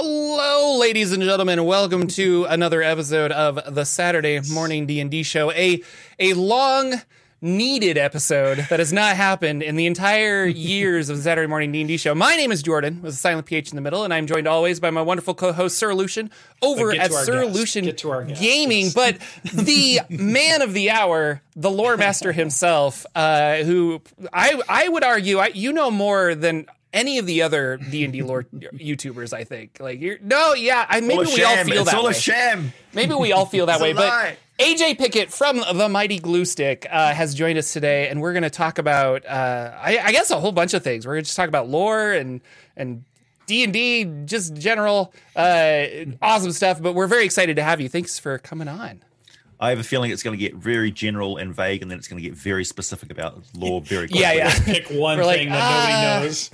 Hello, ladies and gentlemen. Welcome to another episode of the Saturday Morning D and D Show. A a long needed episode that has not happened in the entire years of the Saturday Morning D and D Show. My name is Jordan, with a silent PH in the middle, and I'm joined always by my wonderful co-host Sir Lucien over at Sir guest. Lucien Get to our guest, Gaming. But the man of the hour, the lore master himself, uh, who I I would argue, I, you know more than. Any of the other D and D lore YouTubers, I think. Like, you're no, yeah, I maybe All we all sham. feel it's that all way. a sham. Maybe we all feel that It's way, but lie. AJ Pickett from the Mighty Glue Stick uh, has joined us today, and we're going to talk about, uh, I, I guess, a whole bunch of things. We're going to just talk about lore and and D and D, just general uh, awesome stuff. But we're very excited to have you. Thanks for coming on. I have a feeling it's going to get very general and vague, and then it's going to get very specific about lore very quickly. Yeah, yeah. Pick one We're like, thing that ah. nobody knows.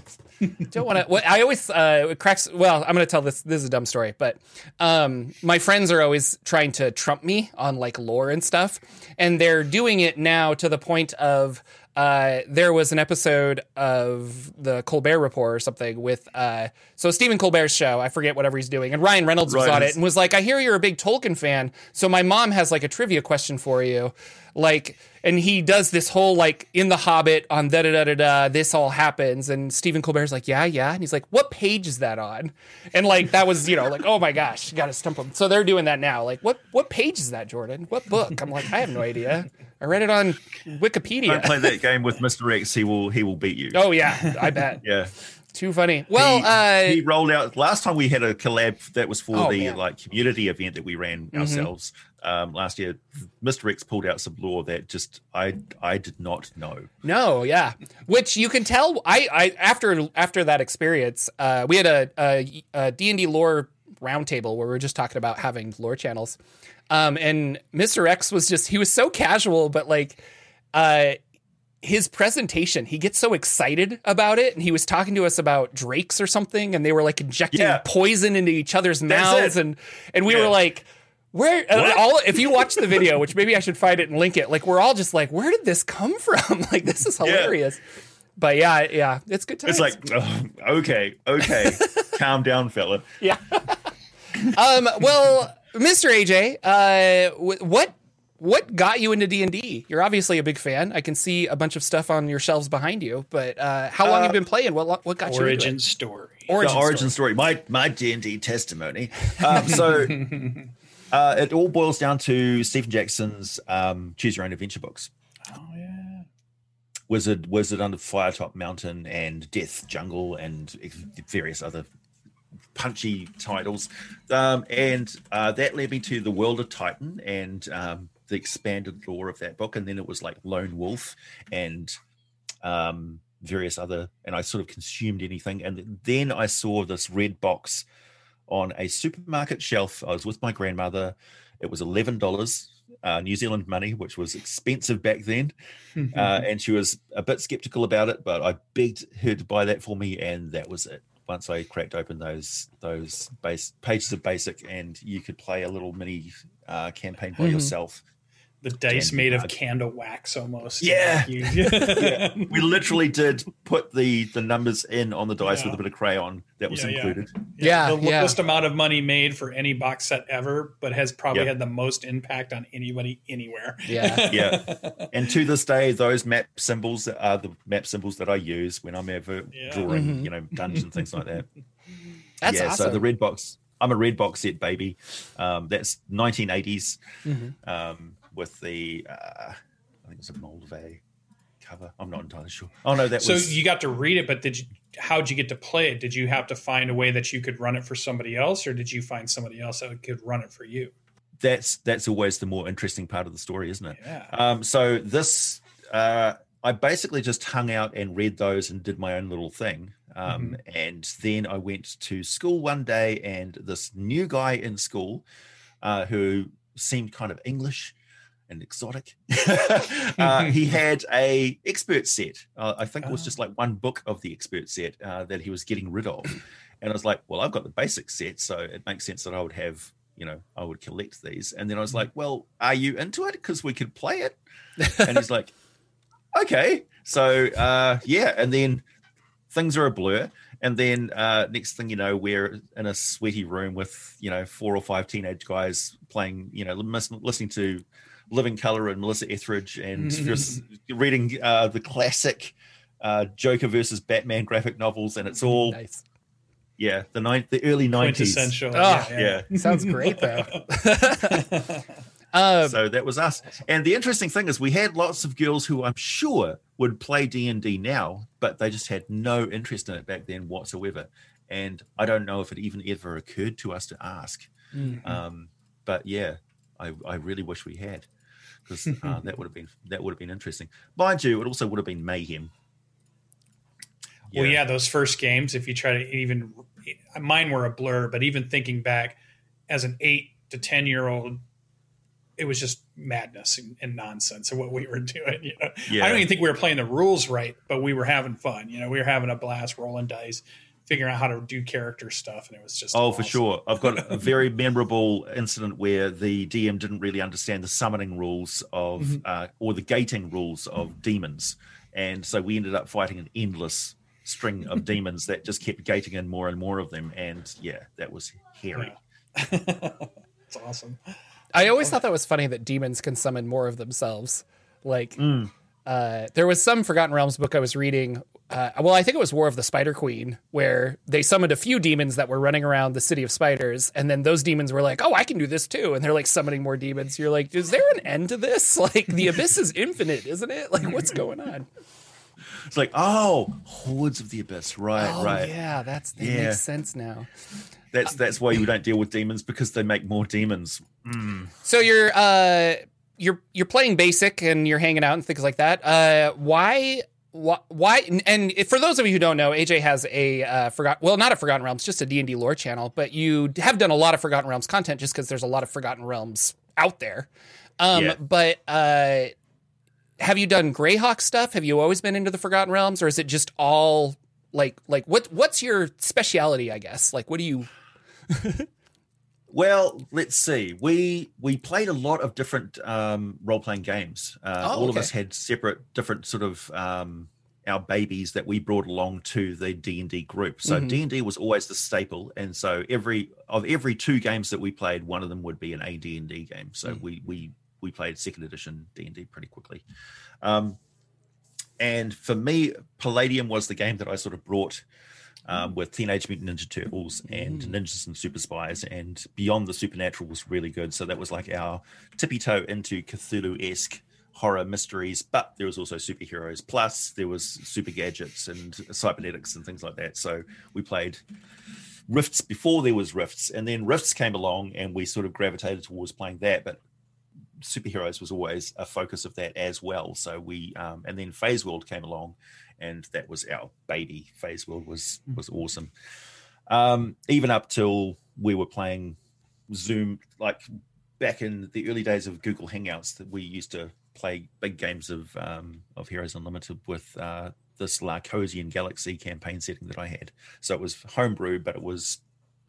Don't want to. Well, I always uh, it cracks. Well, I'm going to tell this. This is a dumb story, but um, my friends are always trying to trump me on like lore and stuff, and they're doing it now to the point of. Uh, there was an episode of the Colbert Report or something with uh, so Stephen Colbert's show. I forget whatever he's doing, and Ryan Reynolds was on it and was like, "I hear you're a big Tolkien fan, so my mom has like a trivia question for you." Like, and he does this whole like in the Hobbit on da da da da da. This all happens, and Stephen Colbert's like, "Yeah, yeah," and he's like, "What page is that on?" And like that was you know like, "Oh my gosh, got to stump him." So they're doing that now. Like, what what page is that, Jordan? What book? I'm like, I have no idea. I read it on Wikipedia. Don't play that game with Mr. X. He will. He will beat you. Oh yeah, I bet. Yeah. Too funny. Well, he, uh, he rolled out last time we had a collab that was for Oh, the man. Mm-hmm. like community event that we ran ourselves um, last year. Mr. X pulled out some lore that just I I did not know. No, yeah. Which you can tell. I, I after after that experience, uh, we had a, a, a D&D lore roundtable where we were just talking about having lore channels, um, and Mr. X was just he was so casual, but like, uh, his presentation, he gets so excited about it, and he was talking to us about drakes or something, and they were like injecting Yeah. poison into each other's mouths, and and we Yeah. were like. Where and all if you watch the video, which maybe I should find it and link it, like we're all just like, where did this come from? Like this is hilarious. But yeah, yeah, it's good times. It's like oh, okay, okay, calm down, fella. yeah. um. Well, Mr. AJ, uh, what what got you into D and D? You're obviously a big fan. I can see a bunch of stuff on your shelves behind you. But uh, how long Uh, have you been playing? What what got you Origin into story. Origin the origin story. story, my my D and D testimony. Um, so uh, it all boils down to Stephen Jackson's um, Choose Your Own Adventure books. Oh yeah. Wizard, Wizard under Firetop Mountain, and Death Jungle, and various other punchy titles. Um, and uh, that led me to the World of Titan and um, the expanded lore of that book. And then it was like Lone Wolf and um, various other, and I sort of consumed anything. And then I saw this red box on a supermarket shelf. I was with my grandmother. It was eleven dollars. Uh, New Zealand money, which was expensive back then, uh, and she was a bit skeptical about it, but I begged her to buy that for me, and that was it. Once I cracked open those those base pages of basic, and you could play a little mini uh, campaign by Mhm. yourself. The dice Candy made of candle wax almost. Yeah. You- We literally did put the the numbers in on the dice Yeah. with a bit of crayon that was Yeah, yeah. included. Yeah, the yeah. lowest amount of money made for any box set ever, but has probably Yeah. had the most impact on anybody anywhere. Yeah. Yeah. And to this day, those map symbols are the map symbols that I use when I'm ever Yeah. drawing, Mhm. you know, dungeons things like that. That's yeah, awesome. so the red box. I'm a red box set baby. Um, that's 1980s Mhm. um, with the uh, I think it's a Moldvay cover. I'm not entirely sure. Oh no, that So was you got to read it, but did you? How'd you get to play it? Did you have to find a way that you could run it for somebody else, or did you find somebody else that could run it for you? that's that's always the more interesting part of the story, isn't it? Yeah. Um, so this, uh, I basically just hung out and read those and did my own little thing. Um, And then I went to school one day, and this new guy in school, uh, who seemed kind of English and exotic, uh, he had a expert set. Uh, I think it was just like one book of the expert set uh, that he was getting rid of. And I was like, well, I've got the basic set, so it makes sense that I would have you know, I would collect these. And then I was like, well, are you into it? Because we could play it. And he's like, okay. So uh, yeah. And then things are a blur. And then uh, next thing you know, we're in a sweaty room with you know four or five teenage guys playing, you know, listening to Living Colour and Melissa Etheridge, and just reading uh, the classic uh, Joker versus Batman graphic novels, and it's all Nice. yeah the ninth, the early nineties. Quintessential. Oh, Yeah. Sounds great though. um, so that was us. And the interesting thing is, we had lots of girls who I'm sure would play D and D now, but they just had no interest in it back then whatsoever. And I don't know if it even ever occurred to us to ask. mm. Um, but yeah, I, I really wish we had because uh, that would have been that would have been interesting. Mind you, it also would have been mayhem. Well, yeah, those first games, if you try to even, mine were a blur, but even thinking back as an eight to 10 year old, it was just madness and, and nonsense of what we were doing. You know? Yeah. I don't even think we were playing the rules right, but we were having fun. You know, we were having a blast rolling dice, figuring out how to do character stuff. And it was just, Oh, for sure. I've got a very memorable incident where the DM didn't really understand the summoning rules of, Mm-hmm. uh, or the gating rules of demons. And so we ended up fighting an endless string of demons that just kept gating in more and more of them. And yeah, that was hairy. it's awesome. I always thought that was funny that demons can summon more of themselves. Like, Mm. uh, there was some Forgotten Realms book I was reading. Uh, well, I think it was War of the Spider Queen, where they summoned a few demons that were running around the city of spiders, and then those demons were like, "Oh, I can do this too," and they're like summoning more demons. You're like, "Is there an end to this? Like, the abyss is infinite, isn't it? Like, what's going on?" It's like, oh, hordes of the abyss. Right, oh, right. yeah, that's that Yeah. makes sense now. That's that's why you don't deal with demons because they make more demons. So you're uh you're you're playing basic and you're hanging out and things like that. Uh why why, and for those of you who don't know, AJ has a uh, forgot well not a Forgotten Realms, just a D&D lore channel, but you have done a lot of Forgotten Realms content just cuz there's a lot of Forgotten Realms out there. Um Yeah. but uh have you done Greyhawk stuff? Have you always been into the Forgotten Realms or is it just all like like what what's your speciality, I guess? Like what do you Well, let's see. We we played a lot of different um, role playing games. Uh, Oh, all of us had separate, different sort of um, our babies that we brought along to the D and D group. So Mhm. D and D was always the staple, and so every of every two games that we played, one of them would be an AD and D game. So Mm. we we we played second edition D and D pretty quickly. Um, and for me, Palladium was the game that I sort of brought um, with Teenage Mutant Ninja Turtles and Mm. Ninjas and Super Spies, and Beyond the Supernatural was really good. So that was like our tippy toe into Cthulhu esque horror mysteries. But there was also superheroes. Plus, there was super gadgets and cybernetics and things like that. So we played Rifts before there was Rifts, and then Rifts came along, and we sort of gravitated towards playing that. But superheroes was always a focus of that as well. So we um, and then Phase World came along, and that was our baby. Phase World was was awesome. Um, even up till we were playing Zoom, like back in the early days of Google Hangouts, that we used to play big games of um, of Heroes Unlimited with uh, this Larcosian Galaxy campaign setting that I had. So it was homebrew, but it was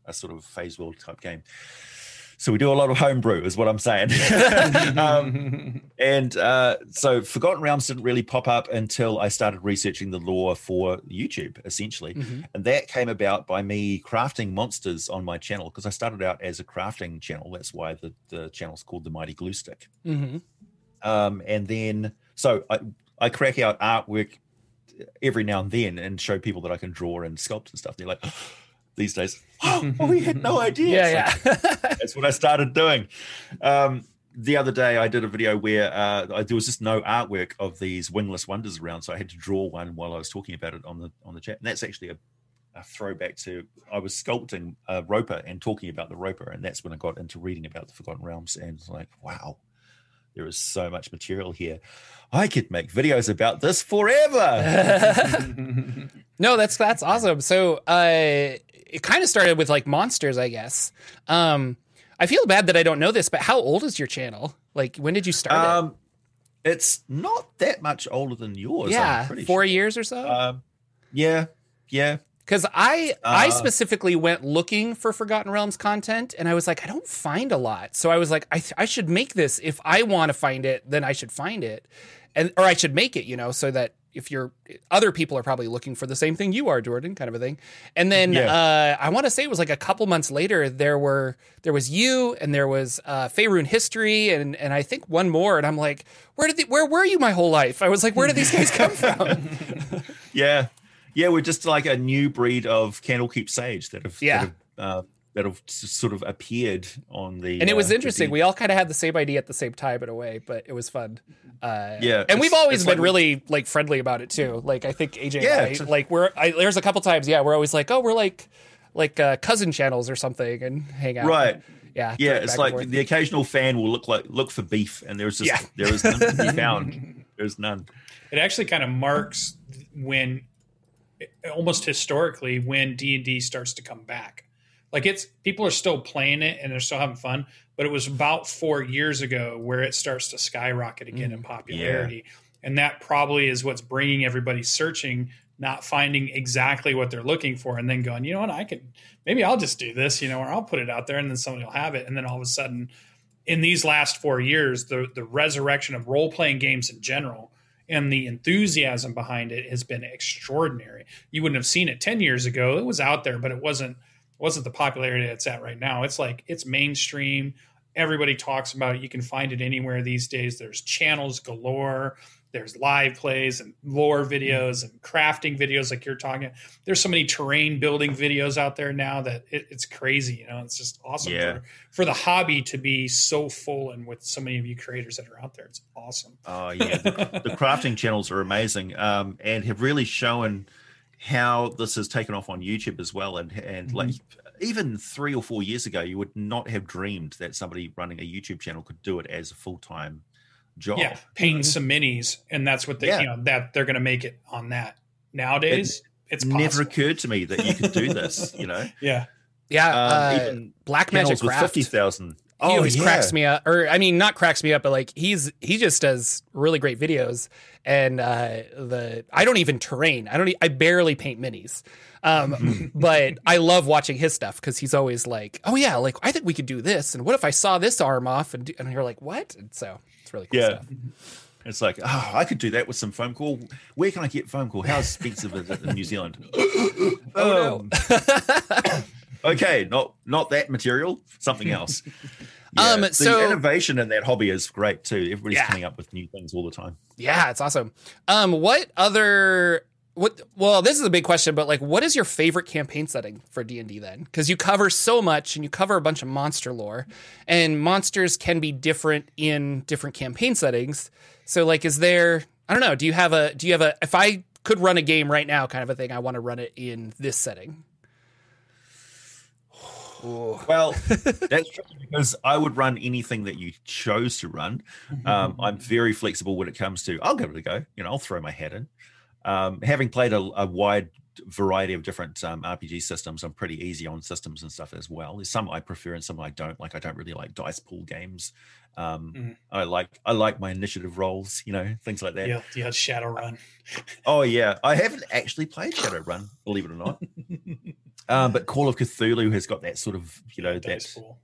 a sort of Phase World type game. So we do a lot of homebrew, is what I'm saying. um, and uh, so Forgotten Realms didn't really pop up until I started researching the lore for YouTube, essentially. Mhm. And that came about by me crafting monsters on my channel because I started out as a crafting channel. That's why the, the channel's called The Mighty Glue Stick. Mhm. Um, and then, so I, I crack out artwork every now and then and show people that I can draw and sculpt and stuff. They're like, these days, oh, we had no idea. Yeah, It's like, yeah. that's what I started doing. Um, the other day, I did a video where uh, I- there was just no artwork of these wingless wonders around, so I had to draw one while I was talking about it on the on the chat. And that's actually a, a throwback to I was sculpting a roper and talking about the roper, and that's when I got into reading about the Forgotten Realms, and like, wow, there is so much material here. I could make videos about this forever. no, that's that's awesome. So uh it kind of started with like monsters, I guess. Um I feel bad that I don't know this, but how old is your channel? Like when did you start it? um, it's not that much older than yours. Yeah, four sure. years or so. Um, yeah, yeah. Because I I specifically went looking for Forgotten Realms content, and I was like, I don't find a lot. So I was like, I I should make this. If I want to find it, then I should find it, and or I should make it. You know, so that if you're other people are probably looking for the same thing you are, Jordan, kind of a thing. And then Yeah. uh, I want to say it was like a couple months later. There were there was you, and there was uh, Faerun history, and and I think one more. And I'm like, where did the, where were you my whole life? I was like, where did these guys come from? Yeah, yeah, we're just like a new breed of Candlekeep Sage that have Yeah. that have, uh, that have sort of appeared on the. and it was uh, interesting. the- We all kind of had the same idea at the same time in a way, but it was fun. Uh, Yeah, and we've always been like- really like friendly about it too. Like I think AJ, Yeah, and I, like we're I, there's a couple times, yeah, we're always like, oh, we're like like uh, cousin channels or something, and hang out. right. Yeah. Yeah, it's like the occasional fan will look like look for beef, and there's just Yeah. there is none to be found. There's none. it actually kind of marks when almost historically when d&d starts to come back like it's people are still playing it and they're still having fun but it was about four years ago where it starts to skyrocket again in mm, popularity and that probably is what's bringing everybody searching not finding exactly what they're looking for and then going you know what i can maybe i'll just do this you know or i'll put it out there and then somebody will have it and then all of a sudden in these last four years, the the resurrection of role playing games in general and the enthusiasm behind it has been extraordinary. You wouldn't have seen it ten years ago. It was out there, but it wasn't wasn't the popularity it's at right now. It's like it's mainstream. Everybody talks about it. You can find it anywhere these days. There's channels galore. There's live plays and lore videos and crafting videos, like you're talking. There's so many terrain building videos out there now that it, it's crazy. You know, it's just awesome Yeah. for, for the hobby to be so full and with so many of you creators that are out there. It's awesome. Oh yeah, the, the crafting channels are amazing, um, and have really shown how this has taken off on YouTube as well. And and like even three or four years ago, you would not have dreamed that somebody running a YouTube channel could do it as a full time job. Yeah, painting some minis, and that's what they, Yeah. you know, that they're going to make it on that. Nowadays, it's Never occurred to me that you could do this. You know, Yeah, yeah. um, uh, even Black Magic with Craft. fifty thousand. He always cracks me up or i mean not cracks me up but like he's he just does really great videos and uh the i don't even terrain i don't i barely paint minis um but i love watching his stuff because he's always like oh yeah like i think we could do this and what if i saw this arm off and, do, and you're like what and so it's really cool Yeah. stuff It's like, oh, I could do that with some foam call. Where can I get foam call? How expensive is it in New Zealand? Oh, Um, okay, not not that material, something else. Yeah, Um, the so- innovation in that hobby is great too. Everybody's Yeah. coming up with new things all the time. yeah it's awesome um what other what well this is a big question but like what is your favorite campaign setting for d&d then because you cover so much and you cover a bunch of monster lore and monsters can be different in different campaign settings so like is there i don't know do you have a do you have a if i could run a game right now kind of a thing i want to run it in this setting Well, that's tricky because I would run anything that you chose to run. Um, I'm very flexible when it comes to. I'll give it a go. You know, I'll throw my hat in. Um, having played a, a wide variety of different um, RPG systems, I'm pretty easy on systems and stuff as well. There's some I prefer and some I don't. Like I don't really like dice pool games. Um, Mhm. I like I like my initiative rolls. You know, things like that. yeah, yeah. Shadowrun. Oh yeah, I haven't actually played Shadowrun, believe it or not. um, but Call of Cthulhu has got that sort of you know that pool.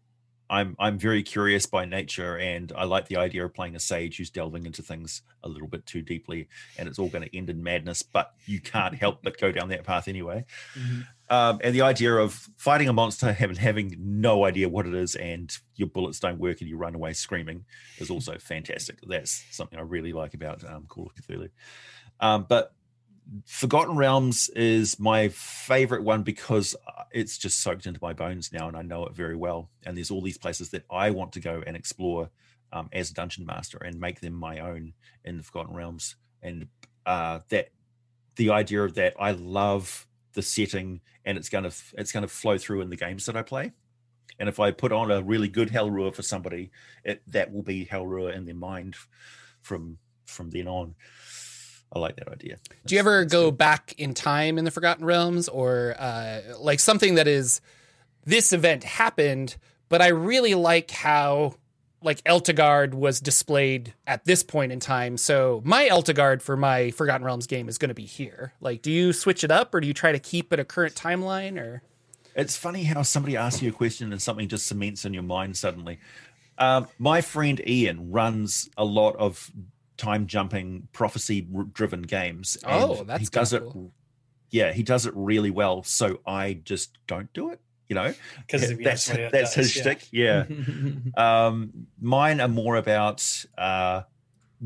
I'm I'm very curious by nature, and I like the idea of playing a sage who's delving into things a little bit too deeply, and it's all going to end in madness. But you can't help but go down that path anyway. Mhm. Um, and the idea of fighting a monster, having having no idea what it is, and your bullets don't work, and you run away screaming, is also fantastic. That's something I really like about um, Call of Cthulhu. Um, but Forgotten Realms is my favorite one because uh, it's just soaked into my bones now, and I know it very well. And there's all these places that I want to go and explore um, as a dungeon master and make them my own in the Forgotten Realms. And uh, that the idea of that, I love the setting, and it's gonna it's gonna flow through in the games that I play. And if I put on a really good Halruaa for somebody, it, that will be Halruaa in their mind from from then on. I like that idea. Do you ever go back in time in the Forgotten Realms, or uh, like something that is this event happened, but I really like how like Elturgard was displayed at this point in time. So my Elturgard for my Forgotten Realms game is going to be here. Like, do you switch it up or do you try to keep it a current timeline or? It's funny how somebody asks you a question and something just cements in your mind suddenly. Um, my friend Ian runs a lot of time jumping prophecy driven games. Oh, that's he does cool. it. Yeah, he does it really well. So I just don't do it. You know, because that's that's his yeah. shtick. Yeah. um, mine are more about uh,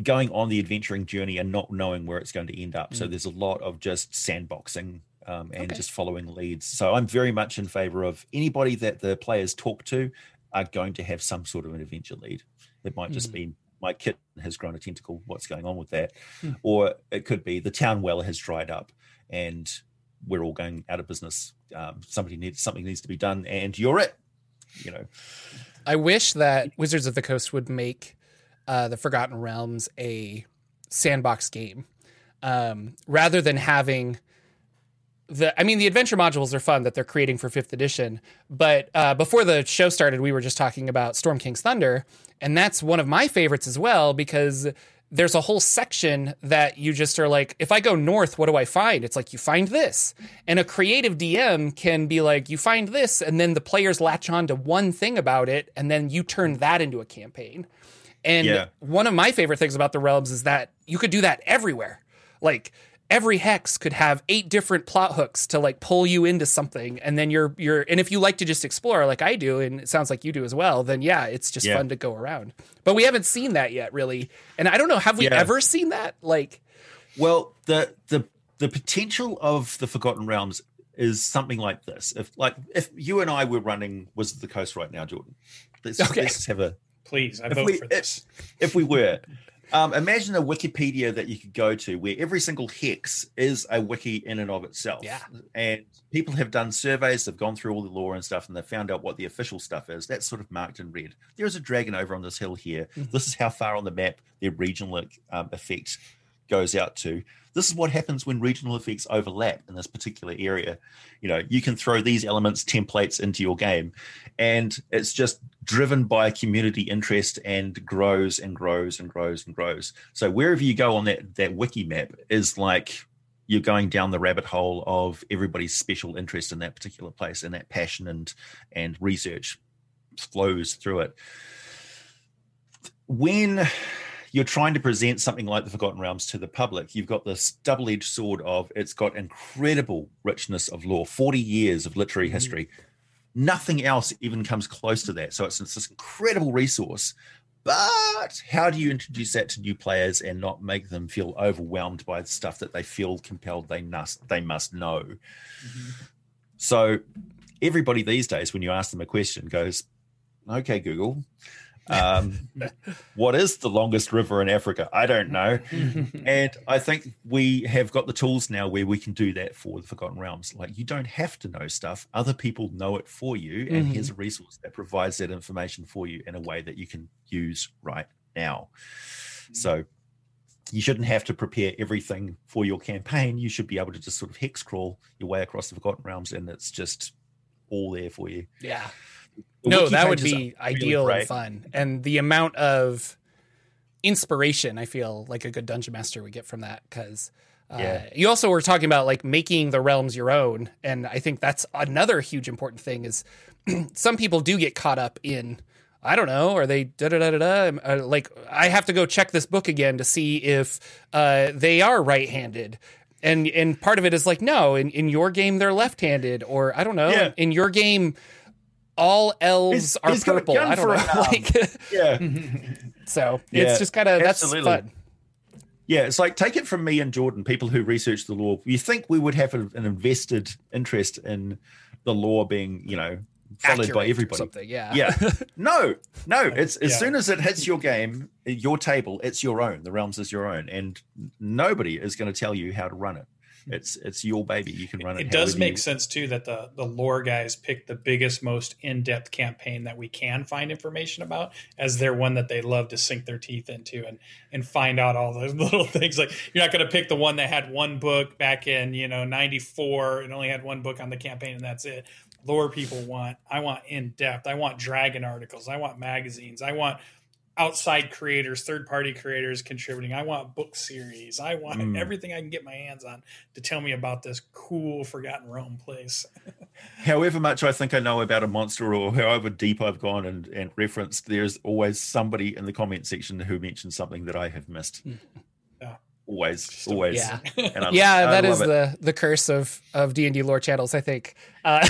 going on the adventuring journey and not knowing where it's going to end up. Mm. So there's a lot of just sandboxing um, and okay. just following leads. So I'm very much in favor of anybody that the players talk to are going to have some sort of an adventure lead. It might just mm. be my kitten has grown a tentacle. What's going on with that? Mm. Or it could be the town well has dried up and we're all going out of business. Um, somebody needs something needs to be done, and you're it. You know, I wish that Wizards of the Coast would make uh, the Forgotten Realms a sandbox game um, rather than having the. I mean, the adventure modules are fun that they're creating for fifth edition, but uh, before the show started, we were just talking about Storm King's Thunder, and that's one of my favorites as well because there's a whole section that you just are like, if I go north, what do I find? It's like, you find this. And a creative DM can be like, you find this, and then the players latch on to one thing about it, and then you turn that into a campaign. And yeah. one of my favorite things about the realms is that you could do that everywhere. Like, every hex could have eight different plot hooks to like pull you into something and then you're you're and if you like to just explore like I do and it sounds like you do as well then yeah it's just yeah. fun to go around but we haven't seen that yet really and I don't know have we yeah. ever seen that like well the the the potential of the forgotten realms is something like this if like if you and I were running Wizard of the Coast right now Jordan let's, okay. let's have a please I vote we, for this if, if we were um, imagine a Wikipedia that you could go to where every single hex is a wiki in and of itself. Yeah. And people have done surveys, they've gone through all the lore and stuff, and they've found out what the official stuff is. That's sort of marked in red. There's a dragon over on this hill here. Mm-hmm. This is how far on the map their regional um, effect goes out to. This is what happens when regional effects overlap in this particular area. You know, you can throw these elements templates into your game, and it's just driven by community interest and grows and grows and grows and grows. So wherever you go on that that wiki map is like you're going down the rabbit hole of everybody's special interest in that particular place and that passion and and research flows through it. When you're trying to present something like the Forgotten Realms to the public, you've got this double edged sword of it's got incredible richness of lore, 40 years of literary mm-hmm. history. Nothing else even comes close to that. So it's, it's this incredible resource. But how do you introduce that to new players and not make them feel overwhelmed by the stuff that they feel compelled they must they must know? Mm-hmm. So everybody these days, when you ask them a question, goes, "Okay, Google, um, what is the longest river in Africa? I don't know. and I think we have got the tools now where we can do that for the Forgotten Realms. Like you don't have to know stuff, other people know it for you. And mm-hmm. here's a resource that provides that information for you in a way that you can use right now. So you shouldn't have to prepare everything for your campaign. You should be able to just sort of hex crawl your way across the Forgotten Realms and it's just all there for you. Yeah no, that would be ideal and fun. And the amount of inspiration I feel like a good dungeon master would get from that because uh, yeah. you also were talking about like making the realms your own, and I think that's another huge important thing. Is some people do get caught up in. I don't know. Are they da da da da da? Uh, like I have to go check this book again to see if uh, they are right-handed, and and part of it is like no, in in your game they're left-handed, or I don't know. Yeah. In your game, all elves he's, are he's purple. I don't know. like, yeah. so yeah, it's just kind of that's fun. Yeah, it's like take it from me and Jordan, people who research the lore. You think we would have an invested interest in the lore being, you know, followed Accurate by everybody. Something, yeah. Yeah. No, no. It's as yeah. soon as it hits your game, your table, it's your own. The realms is your own, and nobody is going to tell you how to run it. It's it's your baby. You can run it. It does make you. sense too that the the lore guys pick the biggest, most in depth campaign that we can find information about as their one that they love to sink their teeth into and and find out all those little things. Like you're not going to pick the one that had one book back in you know '94 and only had one book on the campaign and that's it. Lore people want I want in depth. I want dragon articles. I want magazines. I want outside creators, third party creators contributing. I want book series. I want mm. everything I can get my hands on to tell me about this cool Forgotten Realm place. however much I think I know about a monster or however deep I've gone and, and referenced, there's always somebody in the comment section who mentions something that I have missed. Yeah. Always always yeah yeah that is the the curse of of d&d lore channels i think. Uh,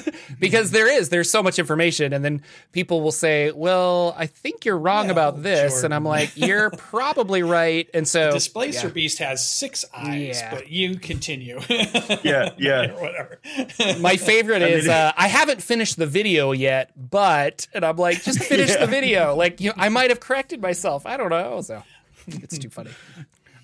because there is there's so much information and then people will say well i think you're wrong yeah, about this Jordan. and i'm like you're probably right and so the displacer yeah. beast has six eyes yeah. but you continue. Yeah yeah. Whatever. My favorite is uh, i haven't finished the video yet but and i'm like just finish the video. Like you know, i might have corrected myself. I don't know so. It's too funny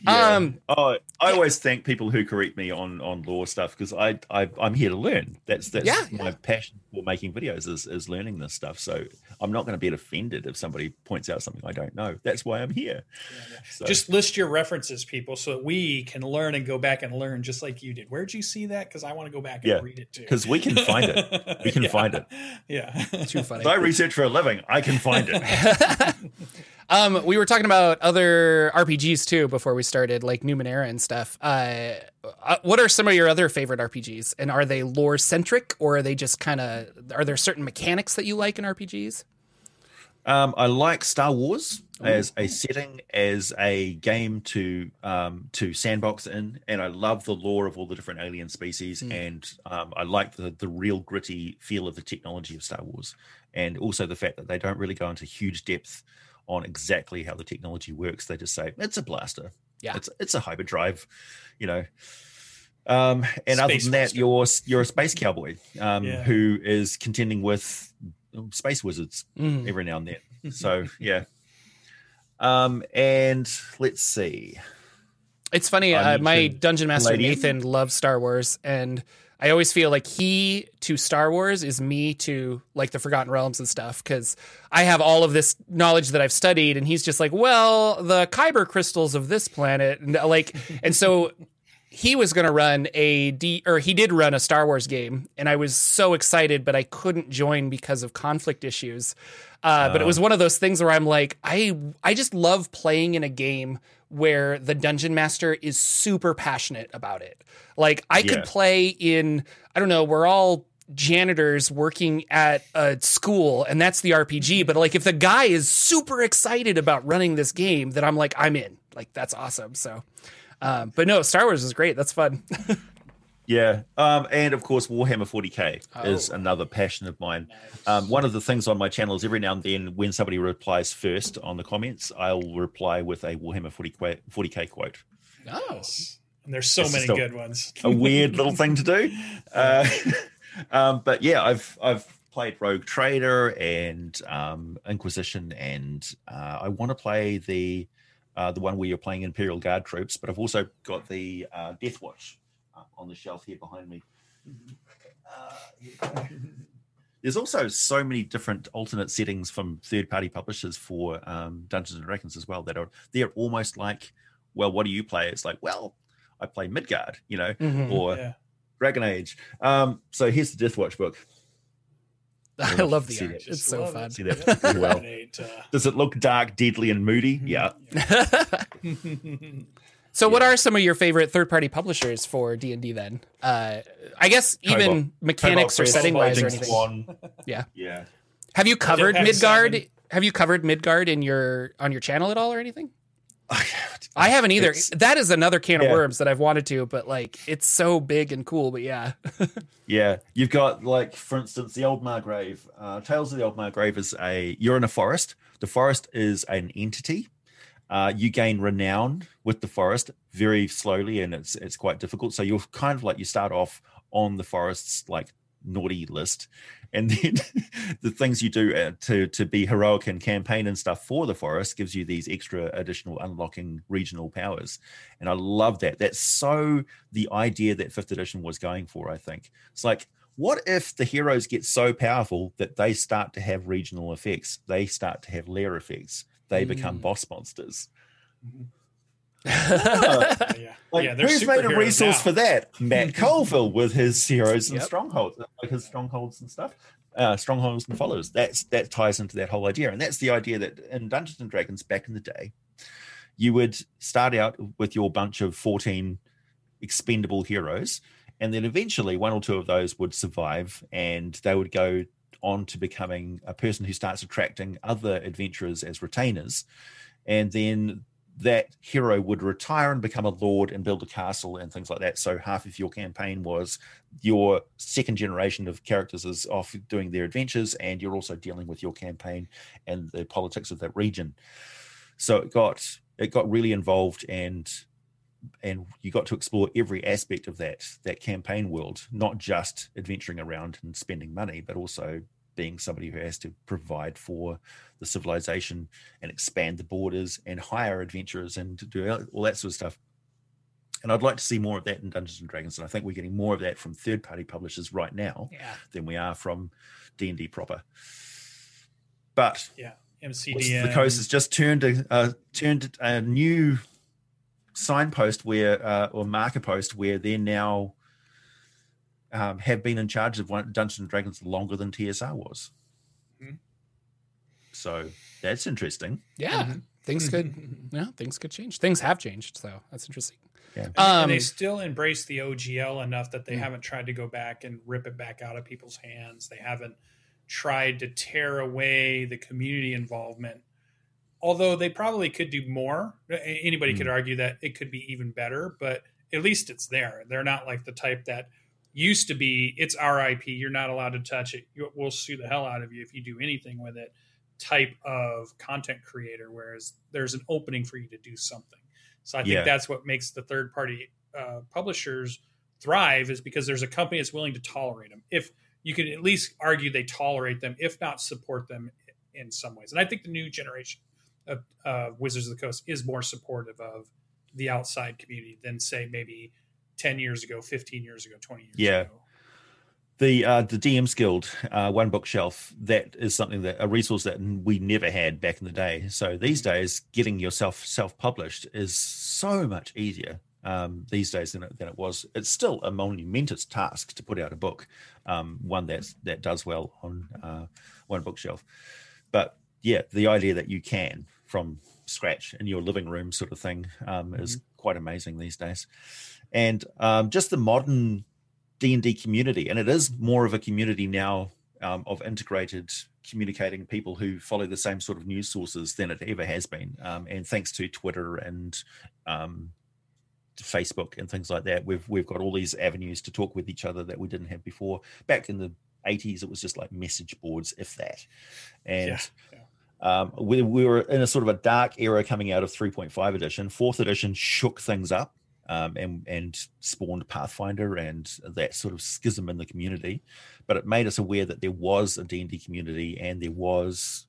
yeah. Um, oh, I always thank people who correct me on on lore stuff because I, I am here to learn. That's that's yeah, my yeah. passion for making videos is is learning this stuff. So I'm not going to be offended if somebody points out something I don't know. That's why I'm here. Yeah, so. Just list your references, people, so that we can learn and go back and learn just like you did. Where'd you see that? Because I want to go back and read it too. Because we can find it. We can find it. Yeah, too funny. If I research for a living, I can find it. Um, we were talking about other RPGs too before we started, like Numenera and stuff. Uh, uh, what are some of your other favorite RPGs, and are they lore centric, or are they just kind of? Are there certain mechanics that you like in RPGs? Um, I like Star Wars as a setting, as a game to um, to sandbox in, and I love the lore of all the different alien species, mm. and um, I like the the real gritty feel of the technology of Star Wars, and also the fact that they don't really go into huge depth on exactly how the technology works. They just say it's a blaster. Yeah, it's it's a hyperdrive, you know. Um, and space other than that, you're you're a space cowboy um, yeah. who is contending with space wizards mm. every now and then. so yeah. Um, and let's see. It's funny. Uh, my dungeon master Nathan loves Star Wars, and I always feel like he to Star Wars is me to like the Forgotten Realms and stuff because I have all of this knowledge that I've studied, and he's just like, well, the Kyber crystals of this planet, and like, and so he was going to run a D or he did run a Star Wars game, and I was so excited, but I couldn't join because of conflict issues. Uh, but it was one of those things where I'm like, I I just love playing in a game where the dungeon master is super passionate about it. Like I yeah. could play in I don't know, we're all janitors working at a school and that's the RPG, but like if the guy is super excited about running this game, then I'm like I'm in. Like that's awesome. So um, but no, Star Wars is great. That's fun. Yeah, um, and of course, Warhammer 40k oh. is another passion of mine. Um, one of the things on my channel is every now and then, when somebody replies first on the comments, I'll reply with a Warhammer 40, 40k quote. Oh, and there's so it's many good ones. a weird little thing to do, uh, um, but yeah, I've I've played Rogue Trader and um, Inquisition, and uh, I want to play the uh, the one where you're playing Imperial Guard troops, but I've also got the uh, Deathwatch on the shelf here behind me. Uh, There's also so many different alternate settings from third-party publishers for um, Dungeons and Dragons as well that are they're almost like, well, what do you play? It's like, well, I play Midgard, you know, mm-hmm, or yeah. Dragon Age. Um, so here's the Deathwatch book. I love the art. It's so fun. See that well. Uh, Does it look dark, deadly, and moody? Yeah. So, yeah. what are some of your favorite third-party publishers for D and D? Then, uh, I guess even mechanics or setting wise or anything. One. Yeah, yeah. Have you covered Midgard? Seven. Have you covered Midgard in your on your channel at all or anything? I haven't either. It's, that is another can yeah. of worms that I've wanted to, but like it's so big and cool. But yeah, yeah. You've got like, for instance, the Old Margreve. Uh, Tales of the Old Margreve is a. You're in a forest. The forest is an entity uh, you gain renown with the forest very slowly, and it's it's quite difficult. So you're kind of like you start off on the forest's like naughty list, and then the things you do uh, to to be heroic and campaign and stuff for the forest gives you these extra additional unlocking regional powers, and I love that. That's so the idea that fifth edition was going for. I think it's like what if the heroes get so powerful that they start to have regional effects they start to have lair effects they mm. become boss monsters. Mm-hmm. Ah. yeah, Like, yeah. who's made a resource now. for that? Matt Colville with his heroes and Yep. strongholds, like his strongholds and stuff, uh, strongholds and followers. That's that ties into that whole idea, and that's the idea that in Dungeons and Dragons back in the day, you would start out with your bunch of fourteen expendable heroes, and then eventually one or two of those would survive, and they would go on to becoming a person who starts attracting other adventurers as retainers, and then that hero would retire and become a lord and build a castle and things like that. So half of your campaign was your second generation of characters is off doing their adventures, and you're also dealing with your campaign and the politics of that region. So it got it got really involved and and you got to explore every aspect of that that campaign world, not just adventuring around and spending money, but also being somebody who has to provide for the civilization and expand the borders and hire adventurers and to do all that sort of stuff. And I'd like to see more of that in Dungeons and Dragons, and I think we're getting more of that from third-party publishers right now Yeah. than we are from D and D proper. But Yeah, Wizards MCDM. the Coast has just turned a uh, turned a new signpost where uh, or marker post where they're now um, have been in charge of Dungeons and Dragons longer than TSR was. Mhm. So that's interesting. Yeah. Mhm. Things could, yeah, things could change. Things have changed, so that's interesting. Yeah. And- Um, and they still embrace the OGL enough that they Mm. haven't tried to go back and rip it back out of people's hands. They haven't tried to tear away the community involvement. Although they probably could do more. A- Anybody could Mm. argue that it could be even better, but at least it's there. They're not like the type that used to be it's RIP, you're not allowed to touch it. We'll sue the hell out of you if you do anything with it type of content creator whereas there's an opening for you to do something. So I think Yeah. that's what makes the third party uh, publishers thrive is because there's a company that's willing to tolerate them. If you can at least argue they tolerate them, if not support them in some ways. And I think the new generation of uh, Wizards of the Coast is more supportive of the outside community than say maybe 10 years ago, 15 years ago, 20 years Yeah. ago. The uh, the DM's Guild, uh, one bookshelf, that is something that a resource that we never had back in the day. So these days, getting yourself self published is so much easier um, these days than it, than it was. It's still a monumentous task to put out a book, um, one that that does well on uh, one bookshelf. But yeah, the idea that you can from scratch in your living room, sort of thing, um, is quite amazing these days. And um, just the modern D&D community and it is more of a community now um, of integrated communicating people who follow the same sort of news sources than it ever has been um, and thanks to Twitter and um, Facebook and things like that we've we've got all these avenues to talk with each other that we didn't have before back in the 80s it was just like message boards if that and Yeah, yeah. um, we, we were in a sort of a dark era coming out of 3.5 edition. Fourth edition shook things up um, and and spawned Pathfinder and that sort of schism in the community. But it made us aware that there was a D&D community and there was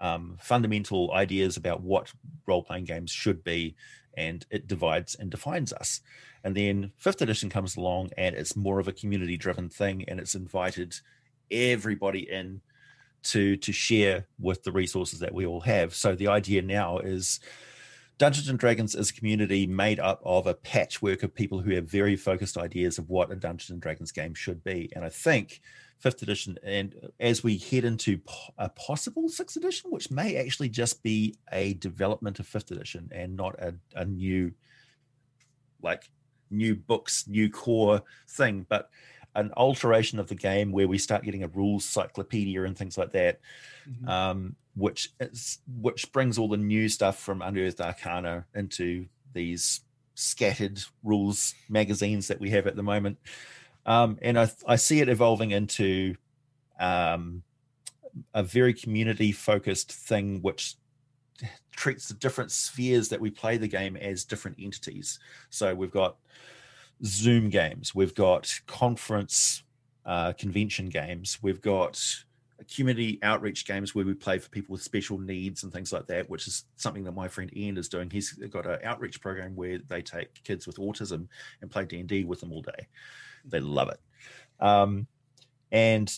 um, fundamental ideas about what role-playing games should be and it divides and defines us. And then fifth edition comes along and it's more of a community-driven thing and it's invited everybody in to to share with the resources that we all have. So the idea now is Dungeons and Dragons is a community made up of a patchwork of people who have very focused ideas of what a Dungeons and Dragons game should be. And I think fifth edition, and as we head into a possible sixth edition, which may actually just be a development of fifth edition and not a, a new, like new books, new core thing, but an alteration of the game where we start getting a rules cyclopedia and things like that Mhm. um, which is, which brings all the new stuff from Unearthed Arcana into these scattered rules magazines that we have at the moment. Um, and I, I see it evolving into um, a very community focused thing, which treats the different spheres that we play the game as different entities. So we've got Zoom games, we've got conference uh, convention games, we've got community outreach games where we play for people with special needs and things like that, which is something that my friend Ian is doing. He's got an outreach program where they take kids with autism and play D and D with them all day. They love it, um, and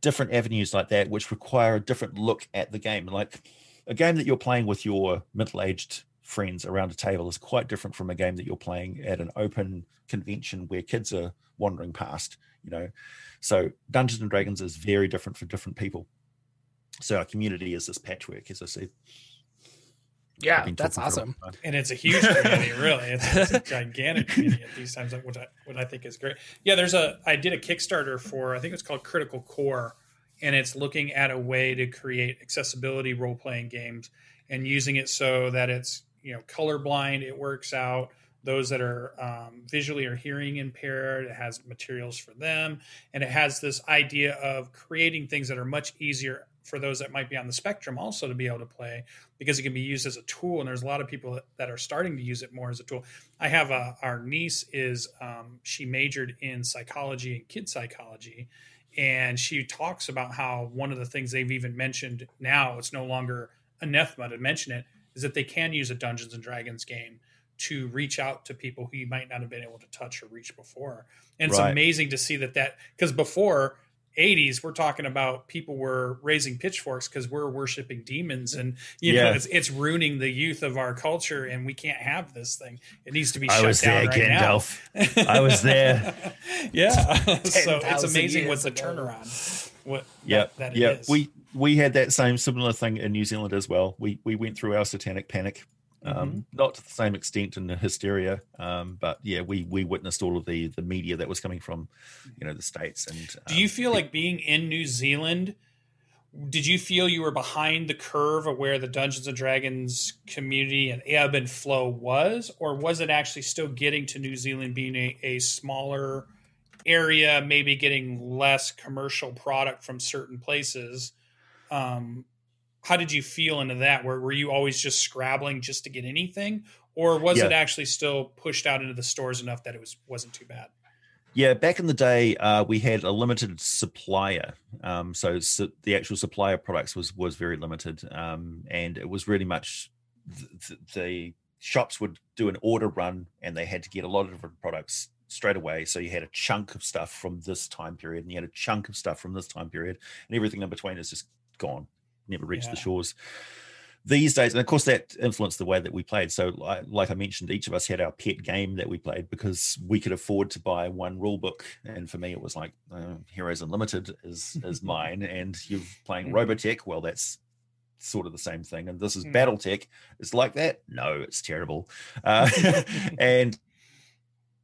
different avenues like that, which require a different look at the game. Like a game that you're playing with your middle-aged friends around a table is quite different from a game that you're playing at an open convention where kids are wandering past you know? So dungeons and dragons is very different for different people. So our community is this patchwork as i said. Yeah that's awesome. and it's a huge community really. It's, it's, a gigantic community at these times which I, what I think is great. Yeah there's a i did a kickstarter for i think it's called critical core and it's looking at a way to create accessibility role-playing games and using it so that it's you know colorblind it works out those that are um, visually or hearing impaired. It has materials for them, and it has this idea of creating things that are much easier for those that might be on the spectrum also to be able to play because it can be used as a tool. And there's a lot of people that, are starting to use it more as a tool. I have a, our niece is um, she majored in psychology and kid psychology, and she talks about how one of the things they've even mentioned now it's no longer anathema to mention it is that they can use a Dungeons and Dragons game to reach out to people who you might not have been able to touch or reach before. And it's right. amazing to see that that because before 80s we're talking about people were raising pitchforks because we're worshiping demons and you yeah. know it's, it's ruining the youth of our culture and we can't have this thing it needs to be I shut was down there, right Gandalf. now I was there yeah so it's amazing what's the turnaround what yeah that, that yeah we we had that same similar thing in New Zealand as well we we went through our satanic panic um, mm-hmm. not to the same extent in the hysteria, um, but yeah, we we witnessed all of the the media that was coming from, you know, the states. And do you um, feel like being in New Zealand? Did you feel you were behind the curve of where the Dungeons and Dragons community and ebb and flow was, or was it actually still getting to New Zealand being a, a smaller area, maybe getting less commercial product from certain places? Um, how did you feel into that? Where were you always just scrabbling just to get anything, or was yeah. it actually still pushed out into the stores enough that it was wasn't too bad? Yeah, back in the day, uh, we had a limited supplier, um, so, so, the actual supply of products was was very limited, um, and it was really much the, the shops would do an order run, and they had to get a lot of different products straight away. So you had a chunk of stuff from this time period, and you had a chunk of stuff from this time period, and everything in between is just gone never reached yeah. the shores. These days, and of course, that influenced the way that we played. So, like I mentioned, each of us had our pet game that we played because we could afford to buy one rule book. And for me, it was like uh, Heroes Unlimited is is mine, and you're playing mm-hmm. Robotech. Well, that's sort of the same thing. And this is mm. BattleTech. It's like that? No, it's terrible. Uh, and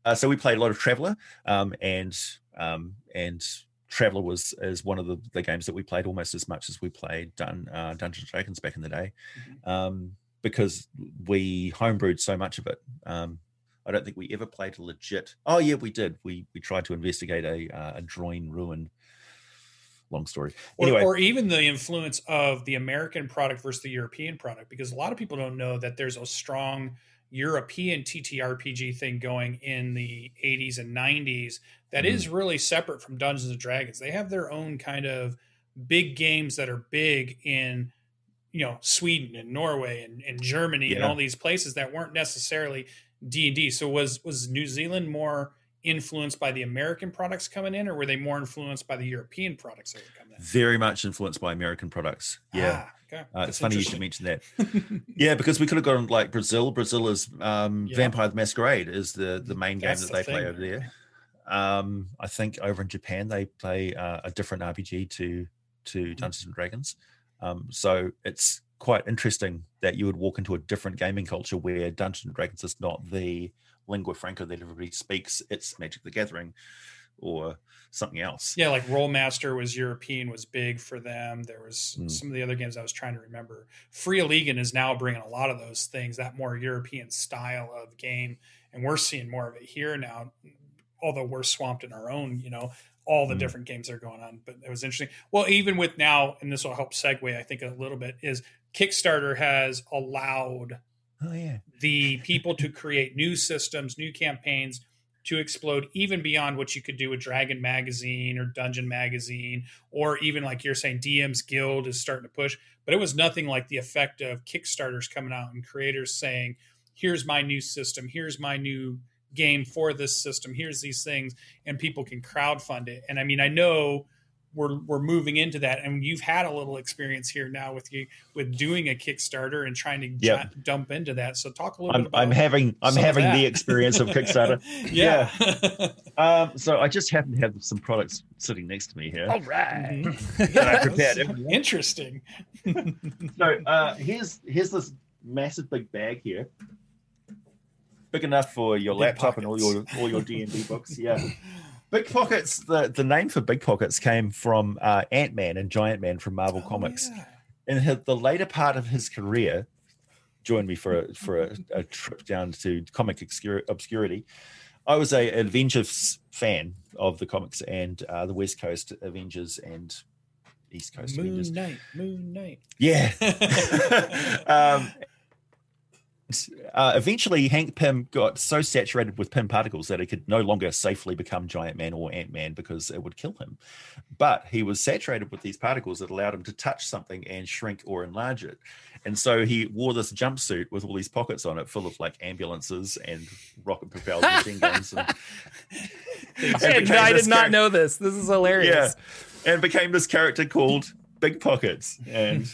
uh, so we played a lot of Traveller, um, and um, and Traveller was is one of the, the games that we played almost as much as we played Dun, uh, Dungeons and Dragons back in the day, mm-hmm. um, because we homebrewed so much of it. Um, I don't think we ever played a legit. Oh yeah, we did. We we tried to investigate a uh, a Droyne ruin. Long story. Anyway. Or, or even the influence of the American product versus the European product, because a lot of people don't know that there's a strong European TTRPG thing going in the 80s and 90s that mm-hmm. is really separate from Dungeons and Dragons. They have their own kind of big games that are big in you know Sweden and Norway and, and Germany yeah. and all these places that weren't necessarily D and D. So was was New Zealand more influenced by the American products coming in, or were they more influenced by the European products that were coming in? Very much influenced by American products. Yeah. Ah, okay. Uh, it's funny you should mention that. yeah, because we could have gone like Brazil. Brazil is um, yeah. Vampire the Masquerade is the the main That's game that the they thing. play over there. Um, I think over in Japan they play uh, a different RPG to to mm-hmm. Dungeons and Dragons. Um, so it's quite interesting that you would walk into a different gaming culture where Dungeons and Dragons is not the lingua franca that everybody speaks. It's Magic the Gathering or something else. Yeah, like Rolemaster was European, was big for them. There was mm. some of the other games I was trying to remember. Free League is now bringing a lot of those things, that more European style of game, and we're seeing more of it here now although we're swamped in our own, you know, all the mm. different games that are going on. But it was interesting. Well, even with now, and this will help segue, I think, a little bit, is Kickstarter has allowed oh, yeah. the people to create new systems, new campaigns to explode even beyond what you could do with Dragon Magazine or Dungeon Magazine, or even like you're saying, DM's Guild is starting to push. But it was nothing like the effect of Kickstarters coming out and creators saying, here's my new system, here's my new game for this system. Here's these things, and people can crowd fund it. And I mean, I know we're we're moving into that, and you've had a little experience here now with you with doing a Kickstarter and trying to Yep. ju- dump into that. So talk a little I'm, bit about I'm having I'm having the experience of Kickstarter. yeah. Um, so I just happen to have some products sitting next to me here. All right. Mhm. that I prepared. Interesting. So uh, here's here's this massive big bag here, big enough for your Big laptop and all your all your D and D books. Yeah, Big Pockets. The the name for Big Pockets came from uh, Ant Man and Giant Man from Marvel Oh, Comics. yeah. In his, the later part of his career, joined me for a, for a, a trip down to comic obscur- obscurity. I was a Avengers fan of the comics and uh, the West Coast Avengers and East Coast Moon Avengers. Knight. Moon Knight. Yeah, um, uh, eventually, Hank Pym got so saturated with Pym particles that he could no longer safely become Giant Man or Ant Man because it would kill him. But he was saturated with these particles that allowed him to touch something and shrink or enlarge it. And so he wore this jumpsuit with all these pockets on it, full of like ambulances and rocket propelled machine guns. And, and I, I did not character- know this. This is hilarious. Yeah. and became this character called Big Pockets, and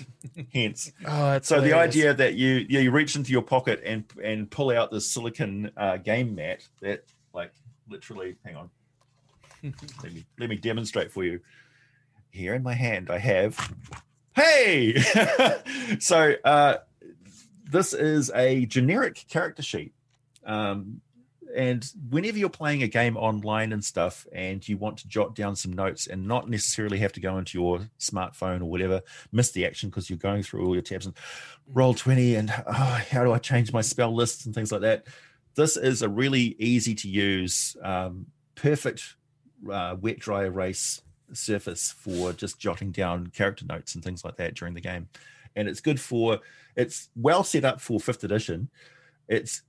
hence. Oh, so the idea that you you you reach into your pocket and and pull out this silicon uh, game mat that like literally hang on. Let me let me demonstrate for you. Here in my hand i have hey! So uh this is a generic character sheet. Um and whenever you're playing a game online and stuff and you want to jot down some notes and not necessarily have to go into your smartphone or whatever miss the action because you're going through all your tabs and roll 20 and oh, how do i change my spell lists and things like that? This is a really easy to use um, perfect uh, wet dry erase surface for just jotting down character notes and things like that during the game. And it's good for it's well set up for fifth edition it's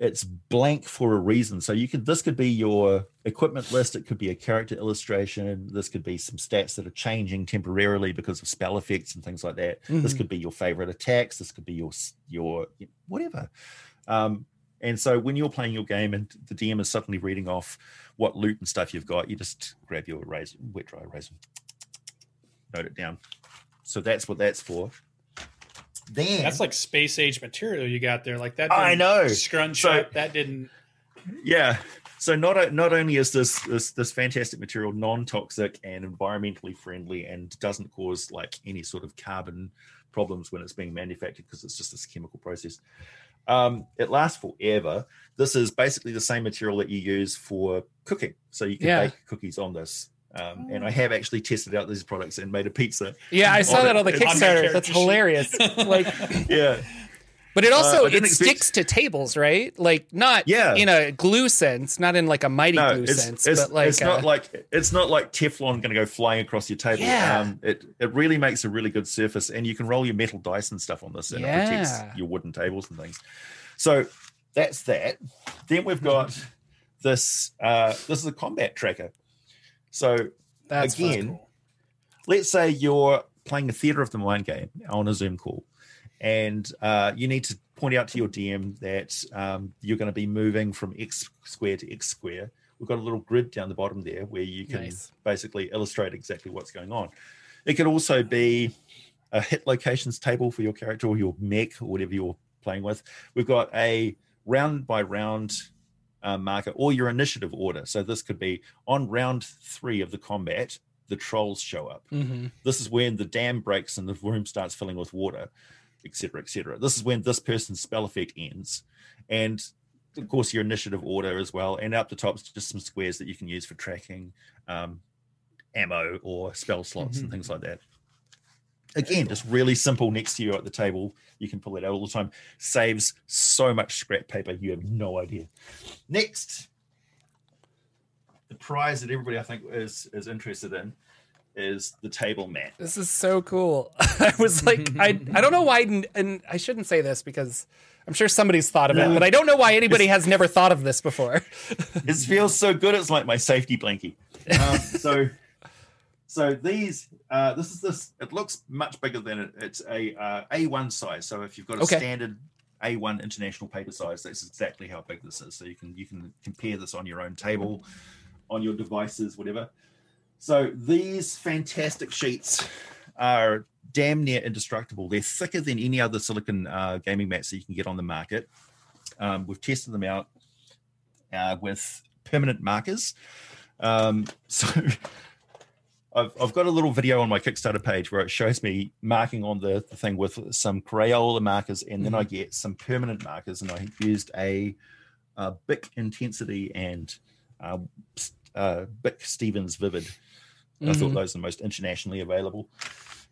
it's blank for a reason. So you could this could be your equipment list. It could be a character illustration. This could be some stats that are changing temporarily because of spell effects and things like that. This Mhm. could be your favorite attacks. This could be your your whatever. Um and so when you're playing your game and the dm is suddenly reading off what loot and stuff you've got you just grab your eraser wet dry eraser note it down. So that's what that's for then That's like space age material you got there. Like that. I know. Scrunch So- up. That didn't. yeah so not o- not only is this this this fantastic material non-toxic and environmentally friendly and doesn't cause like any sort of carbon problems when it's being manufactured because it's just this chemical process um, it lasts forever this is basically the same material that you use for cooking so you can Yeah. bake cookies on this um, and i have actually tested out these products and made a pizza Yeah, I saw on that it. on the It's- On Kickstarter. That's hilarious. Like, yeah but it also Uh, it expect- sticks to tables, right? Like not Yeah. in a glue sense, not in like a mighty no, glue it's, sense, it's, but like, it's not uh, like it's not like Teflon going to go flying across your table. Yeah. Um, it it really makes a really good surface, and you can roll your metal dice and stuff on this, and it protects your wooden tables and things. So that's that. Then we've got this. Uh, this is a combat tracker. So that's again, let's say you're playing a theater of the mind game on a Zoom call, and uh, you need to point out to your DM that um, you're going to be moving from X square to X square. We've got a little grid down the bottom there where you can Nice. basically illustrate exactly what's going on. It could also be a hit locations table for your character or your mech or whatever you're playing with. We've got a round by round uh, marker or your initiative order. So this could be on round three of the combat, the trolls show up. Mhm. This is when the dam breaks and the room starts filling with water, etc., etc. This is when this person's spell effect ends, and of course your initiative order as well. And up the top is just some squares that you can use for tracking um, ammo or spell slots and Mhm. things like that. Again, just really simple next to you at the table. You can pull it out all the time. Saves so much scrap paper. You have no idea. Next, the prize that everybody I think is is interested in is the table mat. This is so cool. I was like, I I don't know why, and, and I shouldn't say this because I'm sure somebody's thought of it, but I don't know why anybody has never thought of this before. it feels so good. It's like my safety blankie. Um, so, so these, uh, this is this. It looks much bigger than it. It's a uh, A1 size. So if you've got a Okay. standard A1 international paper size, that's exactly how big this is. So you can you can compare this on your own table, on your devices, whatever. So these fantastic sheets are damn near indestructible. They're thicker than any other silicon uh, gaming mats that you can get on the market. Um, we've tested them out uh, with permanent markers. Um, so I've, I've got a little video on my Kickstarter page where it shows me marking on the, the thing with some Crayola markers, and then mm-hmm. I get some permanent markers, and I used a, a Bic Intensity and uh, uh, Bic Stevens Vivid. Mm-hmm. I thought mm-hmm. those are the most internationally available,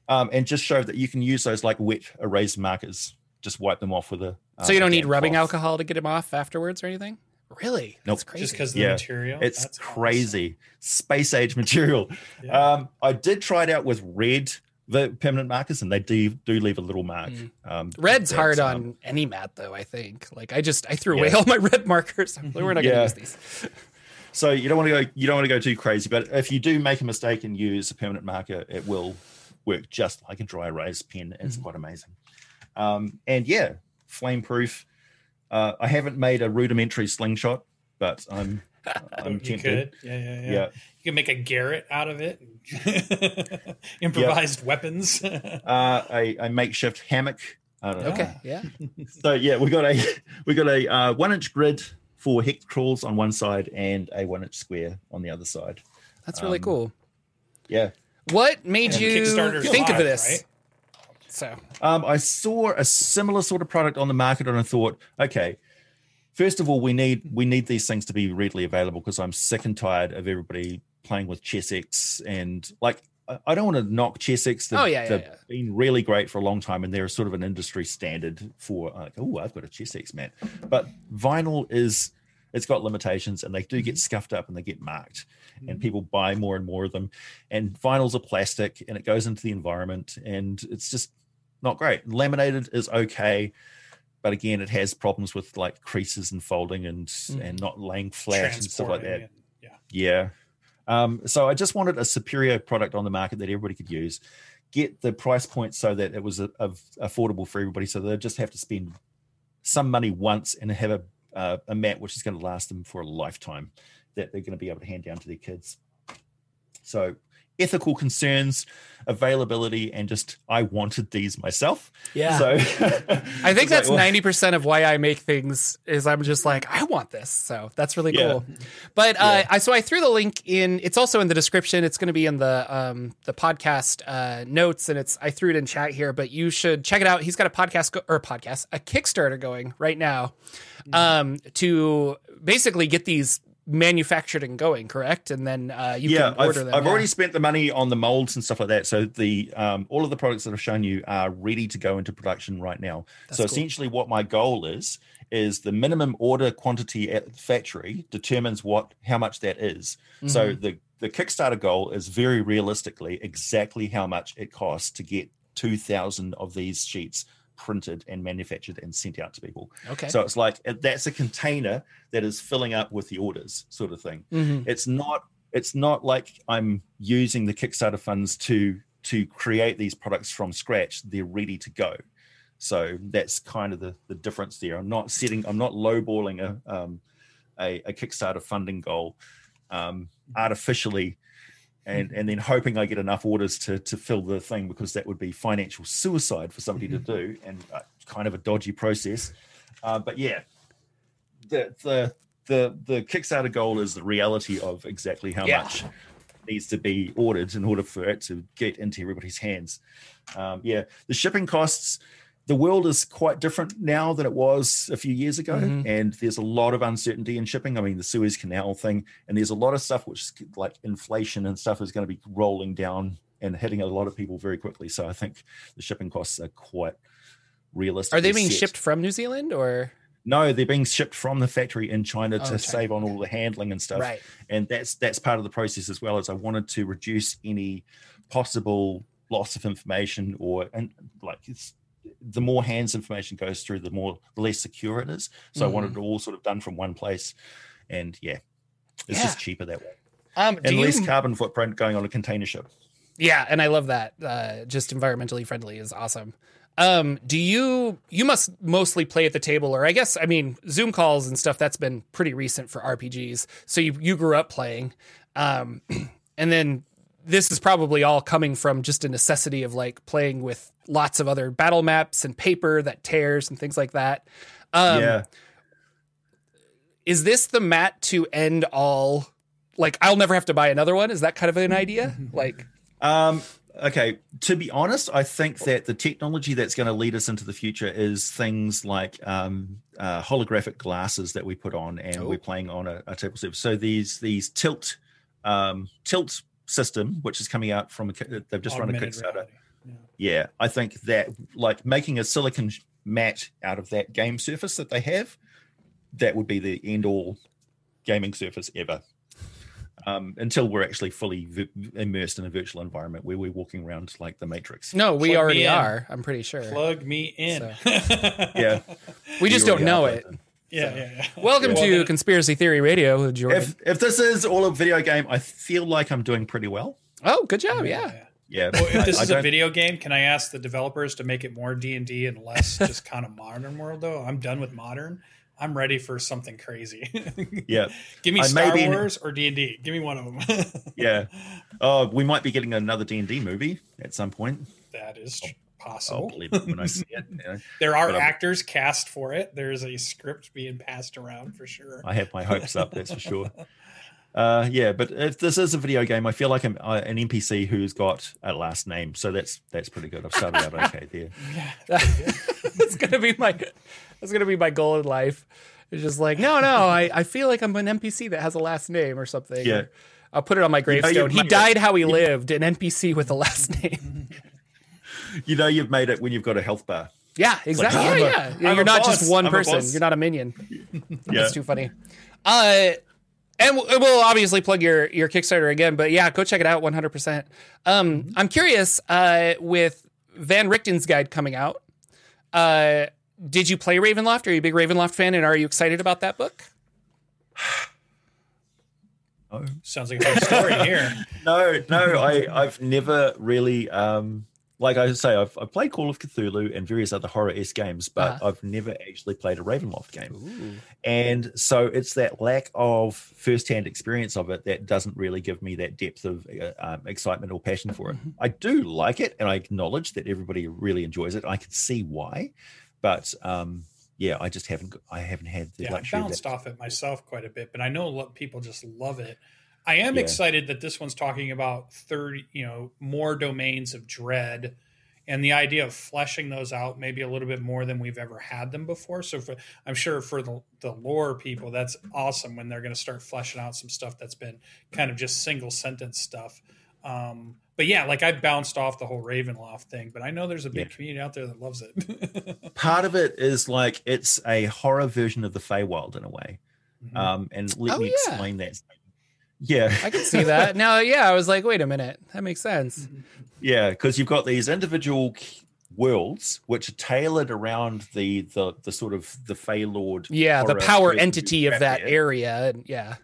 um, and just show that you can use those like wet erase markers. Just wipe them off with a. Um, so you don't need rubbing cloth. alcohol to get them off afterwards or anything. Really? Nope. That's crazy. Just because the material. It's That's crazy. Awesome. Space age material. Yeah. Um, I did try it out with red the permanent markers and they do do leave a little mark. Mm. Um, Red's hard um, on any mat though, I think. Like I just I threw yeah. away all my red markers. We're not gonna use these. So you don't want to go you don't want to go too crazy, but if you do make a mistake and use a permanent marker, it will work just like a dry erase pen. It's mm-hmm. quite amazing. Um, and yeah, flame proof. Uh, I haven't made a rudimentary slingshot, but I'm I'm you could. Yeah, yeah, yeah, yeah. You can make a garrote out of it. Improvised weapons. uh, a, a makeshift hammock. Okay. Yeah. so yeah, we got a we got a uh, one inch grid for hex crawls on one side and a one inch square on the other side. That's really um, cool. Yeah. What made and you think live, of this? Right? So um, I saw a similar sort of product on the market, and I thought, okay, first of all, we need we need these things to be readily available because I'm sick and tired of everybody playing with Chessex and like I don't want to knock Chessex. They've, oh yeah, yeah, yeah, been really great for a long time, and they're sort of an industry standard for like, oh, I've got a Chessex mat. But vinyl is it's got limitations, and they do get mm-hmm. scuffed up and they get marked, and mm-hmm. people buy more and more of them. And vinyls are plastic, and it goes into the environment, and it's just not great. Laminated is okay, but again, it has problems with like creases and folding and mm. and not laying flat and stuff like that. Yeah, yeah. Um, so I just wanted a superior product on the market that everybody could use. Get the price point so that it was a, a, affordable for everybody, so they just have to spend some money once and have a uh, a mat which is going to last them for a lifetime that they're going to be able to hand down to their kids. So ethical concerns, availability, and just I wanted these myself. Yeah. So I think that's ninety like, well, percent of why I make things is I'm just like I want this. So that's really yeah. cool. But uh. I so I threw the link in. It's also in the description. It's going to be in the um, the podcast uh, notes, and it's I threw it in chat here. But you should check it out. He's got a podcast go- or podcast a Kickstarter going right now mm-hmm. um, to basically get these manufactured and going, correct? And then uh, you yeah, can order I've, them. I've already spent the money on the molds and stuff like that. So the um, all of the products that I've shown you are ready to go into production right now. That's so cool. essentially, what my goal is is the minimum order quantity at the factory determines what how much that is. Mm-hmm. So the the Kickstarter goal is very realistically exactly how much it costs to get two thousand of these sheets printed and manufactured and sent out to people. Okay. So it's like that's a container that is filling up with the orders, sort of thing. Mm-hmm. It's not. It's not like I'm using the Kickstarter funds to to create these products from scratch. They're ready to go. So that's kind of the the difference there. I'm not setting. I'm not lowballing a um, a, a Kickstarter funding goal um, artificially and and then hoping I get enough orders to to fill the thing because that would be financial suicide for somebody mm-hmm. to do and uh, kind of a dodgy process. Uh, but yeah, the the the the Kickstarter goal is the reality of exactly how yeah. much needs to be ordered in order for it to get into everybody's hands. Um, yeah, the shipping costs the world is quite different now than it was a few years ago mm-hmm. and there's a lot of uncertainty in shipping i mean the suez canal thing and there's a lot of stuff which is like inflation and stuff is going to be rolling down and hitting a lot of people very quickly so i think the shipping costs are quite realistic are they being set. shipped from new zealand or no they're being shipped from the factory in china oh, to china. save on all the handling and stuff right and that's that's part of the process as well as i wanted to reduce any possible loss of information or and like it's the more hands information goes through, the more the less secure it is. So mm. I wanted it all sort of done from one place, and yeah, it's yeah. just cheaper that way. Um, and less you... carbon footprint going on a container ship. Yeah, and I love that. Uh, just environmentally friendly is awesome. Um, do you you must mostly play at the table, or I guess I mean Zoom calls and stuff. That's been pretty recent for RPGs. So you you grew up playing, um, and then this is probably all coming from just a necessity of like playing with lots of other battle maps and paper that tears and things like that. Um, yeah. Is this the mat to end all? Like, I'll never have to buy another one. Is that kind of an idea? Like, Um, okay, to be honest, I think that the technology that's going to lead us into the future is things like um, uh, holographic glasses that we put on, and Oh. we're playing on a, a table surface. So these these tilt um, tilt system, which is coming out from a, they've just run a Kickstarter. reality. Yeah. Yeah, I think that like making a silicon mat out of that game surface that they have, that would be the end all gaming surface ever. Um, until we're actually fully v- immersed in a virtual environment where we're walking around like the Matrix. no, we Plug already are. I'm pretty sure. Plug me in. So- Yeah, we just don't know it. but- yeah, yeah, yeah. Welcome Well, to then- Conspiracy Theory Radio with Jordan. If if this is all a video game, I feel like I'm doing pretty well. oh, good job. Yeah. Yeah, Well, if this I- I is a video game, can I ask the developers to make it more D and D and less just kind of modern world? Though I'm done with modern. I'm ready for something crazy. Yeah, Give me I Star be Wars or D and D. Give me one of them. yeah. Oh, we might be getting another D and D movie at some point. that is I'll possible. believe it when I see it. you know. There are But I'm- actors cast for it. There's a script being passed around for sure. I have my hopes up, that's for sure. Uh, yeah, but if this is a video game, I feel like I'm uh, an NPC who's got a last name, so that's that's pretty good. I've started out okay there. that's gonna be my that's gonna be my goal in life. It's just like, no, no, I, I feel like I'm an NPC that has a last name or something. Yeah. Or I'll put it on my gravestone. you've he made it. died how he lived, an NPC with a last name. You know, you've made it when you've got a health bar. Yeah, exactly. I'm yeah, a- yeah. I'm You're not boss. just one I'm person. You're not a minion. Yeah, That's too funny. Uh, and we'll obviously plug your your Kickstarter again, but yeah, go check it out 100%. Um, I'm curious uh, with Van Richten's guide coming out. Uh, did you play Ravenloft? Are you a big Ravenloft fan, and are you excited about that book? Oh. Sounds like a good story here. No, no, I I've never really um like I say I've I've played Call of Cthulhu and various other horror s games, but Uh-huh. I've never actually played a Ravenloft game. And so it's that lack of first-hand experience of it that doesn't really give me that depth of uh, um, excitement or passion for it. Mm-hmm. I do like it, and I acknowledge that everybody really enjoys it. I can see why, but um, yeah, I just haven't. I haven't had the Yeah, I luxury. of bounced that. off it myself quite a bit, but I know a lot of people just love it. I am Yeah. excited that this one's talking about thirty, you know, more domains of dread, and the idea of fleshing those out maybe a little bit more than we've ever had them before. So, for, I'm sure for the the lore people, that's awesome when they're going to start fleshing out some stuff that's been kind of just single sentence stuff. Um, but yeah, like I bounced off the whole Ravenloft thing, but I know there's a big Yeah. community out there that loves it. part of it is like it's a horror version of the Feywild in a way. Mhm. Um, and let Oh, me yeah. explain that. Yeah, I can see that. now, yeah, I was like, wait a minute. That makes sense. yeah, because you've got these individual worlds which are tailored around the the the sort of the Fey Lord. Yeah, the power entity of that there. area. And yeah.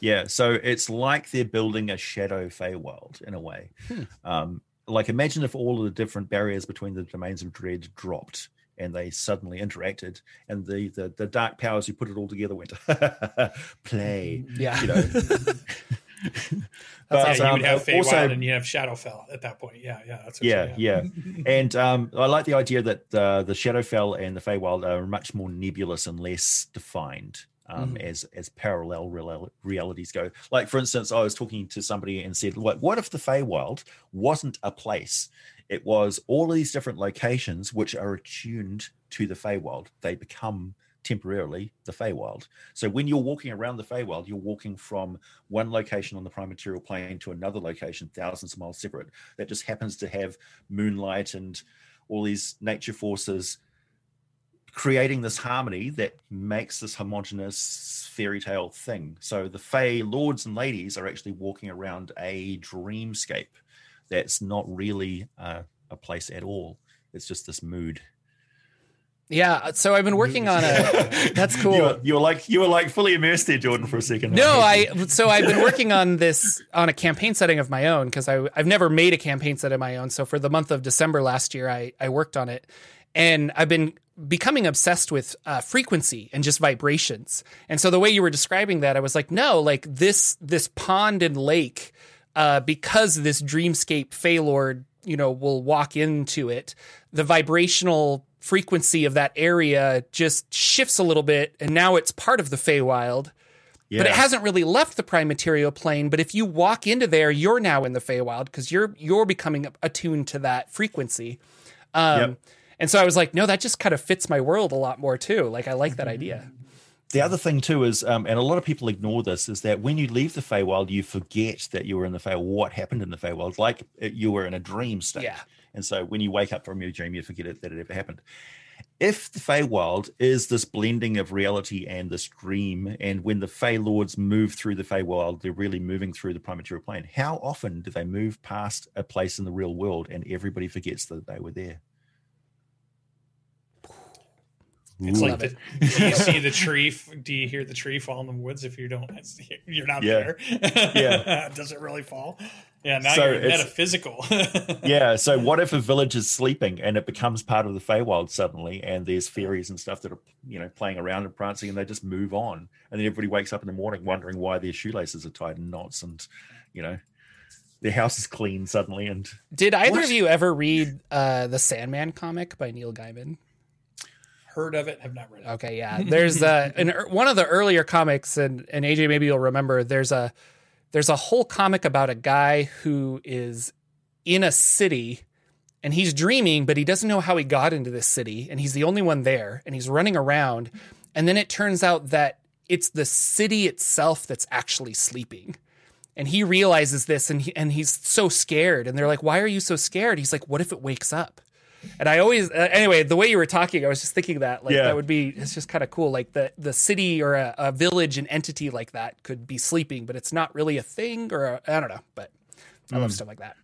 Yeah, so it's like they're building a shadow Feywild in a way. Hmm. Um, like imagine if all of the different barriers between the domains of dread dropped and they suddenly interacted, and the the, the dark powers who put it all together went play. Yeah. You know. yeah, But, you um, would have Feywild also- and you have Shadowfell at that point. Yeah, yeah, that's what yeah, you, yeah, and um, I like the idea that uh, the Shadowfell and the Feywild are much more nebulous and less defined um, Mhm. as as parallel real- realities go. Like for instance, I was talking to somebody and said, "What what if the Feywild wasn't a place? It was all of these different locations which are attuned to the Feywild. They become." temporarily the Feywild. So when you're walking around the Feywild, you're walking from one location on the prime material plane to another location, thousands of miles separate that just happens to have moonlight and all these nature forces creating this harmony that makes this homogenous fairy tale thing. So the Fey lords and ladies are actually walking around a dreamscape that's not really uh, a place at all. It's just this mood. Yeah. So I've been working on a. That's cool. You were, you were like you were like fully immersed there, Jordan, for a second. No, I so I've been working on this on a campaign setting of my own because I I've never made a campaign set of my own. So for the month of December last year, I I worked on it, and I've been becoming obsessed with uh, frequency and just vibrations. And so the way you were describing that, I was like, no, like this this pond and lake. Uh, because this dreamscape Feylord, you know, will walk into it, the vibrational frequency of that area just shifts a little bit, and now it's part of the Feywild. Yeah. But it hasn't really left the prime material plane. But if you walk into there, you're now in the Feywild because you're you're becoming attuned to that frequency. Um, Yep. And so I was like, no, that just kind of fits my world a lot more too. Like I like that idea. The other thing too is, um, and a lot of people ignore this, is that when you leave the Feywild, you forget that you were in the Feywild, what happened in the Feywild, like it- you were in a dream state. Yeah. And so when you wake up from your dream, you forget it, that it ever happened. If the Feywild is this blending of reality and this dream, and when the Fey Lords move through the Feywild, they're really moving through the primordial plane. How often do they move past a place in the real world and everybody forgets that they were there? It's Ooh. like, the, do you see the tree? Do you hear the tree fall in the woods if you don't? You're not Yeah. there. Yeah. Does it really fall? Yeah. Now So you're it's- metaphysical. yeah. So what if a village is sleeping and it becomes part of the Feywild suddenly, and there's fairies and stuff that are you know playing around and prancing, and they just move on, and then everybody wakes up in the morning wondering why their shoelaces are tied in knots, and you know their house is clean suddenly, and Did either What? of you ever read uh, the Sandman comic by Neil Gaiman? Heard of it? Have not read it. Okay, yeah. There's uh, in er- one of the earlier comics, and, and AJ, maybe you'll remember. There's a there's a whole comic about a guy who is in a city, and he's dreaming, but he doesn't know how he got into this city, and he's the only one there, and he's running around, and then it turns out that it's the city itself that's actually sleeping. And he realizes this, and he, and he's so scared. And they're like, "Why are you so scared?" He's like, "What if it wakes up?" And I always, uh, anyway, the way you were talking, I was just thinking that, like, Yeah. that would be, it's just kind of cool. Like the the city or a, a village, an entity like that could be sleeping, but it's not really a thing, or I I don't know. But I Hmm. love stuff like that.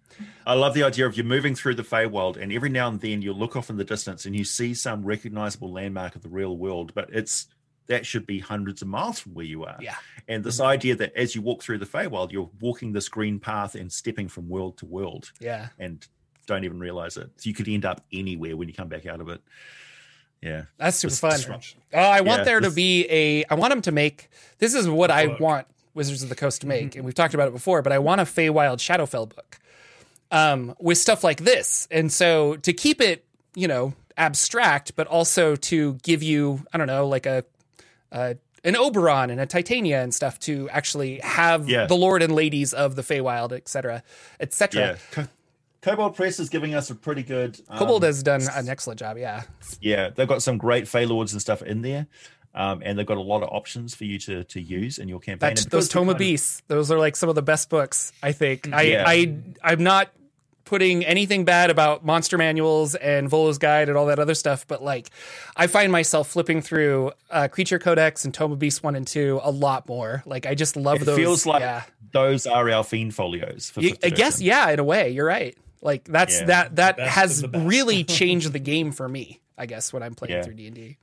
I love the idea of you moving through the Feywild, and every now and then you look off in the distance and you see some recognizable landmark of the real world, but it's that should be hundreds of miles from where you are. Yeah. And this idea that as you walk through the Feywild, you're walking this green path and stepping from world to world Yeah. and don't even realize it. So you could end up anywhere when you come back out of it. Yeah. That's super This fun. disruption. Oh, I want Yeah, there to be a. I want them to make. This is what I book. want Wizards of the Coast to make, and we've talked about it before. But I want a Feywild Shadowfell book, um, with stuff like this, and so to keep it, you know, abstract, but also to give you, I don't know, like a, a an Oberon and a Titania and stuff to actually have Yeah. the Lord and Ladies of the Feywild, et cetera, et cetera. Yeah. Co- Kobold Press is giving us a pretty good. um, Kobold has done an excellent job. Yeah. Yeah, they've got some great Feylords and stuff in there. Um, and they've got a lot of options for you to to use in your campaign. Those Tome of- Beasts, those are like some of the best books, I think. I, Yeah. I, I'm not putting anything bad about monster manuals and Volo's Guide and all that other stuff, but like, I find myself flipping through uh, Creature Codex and Tome Beasts 1 and 2 a lot more. Like, I just love It those. feels like yeah. those are our fiend folios. For Y- I guess, yeah, in a way, you're right. Like, that's Yeah. that, that has of the best. really changed the game for me, I guess, when I'm playing Yeah. through D&D.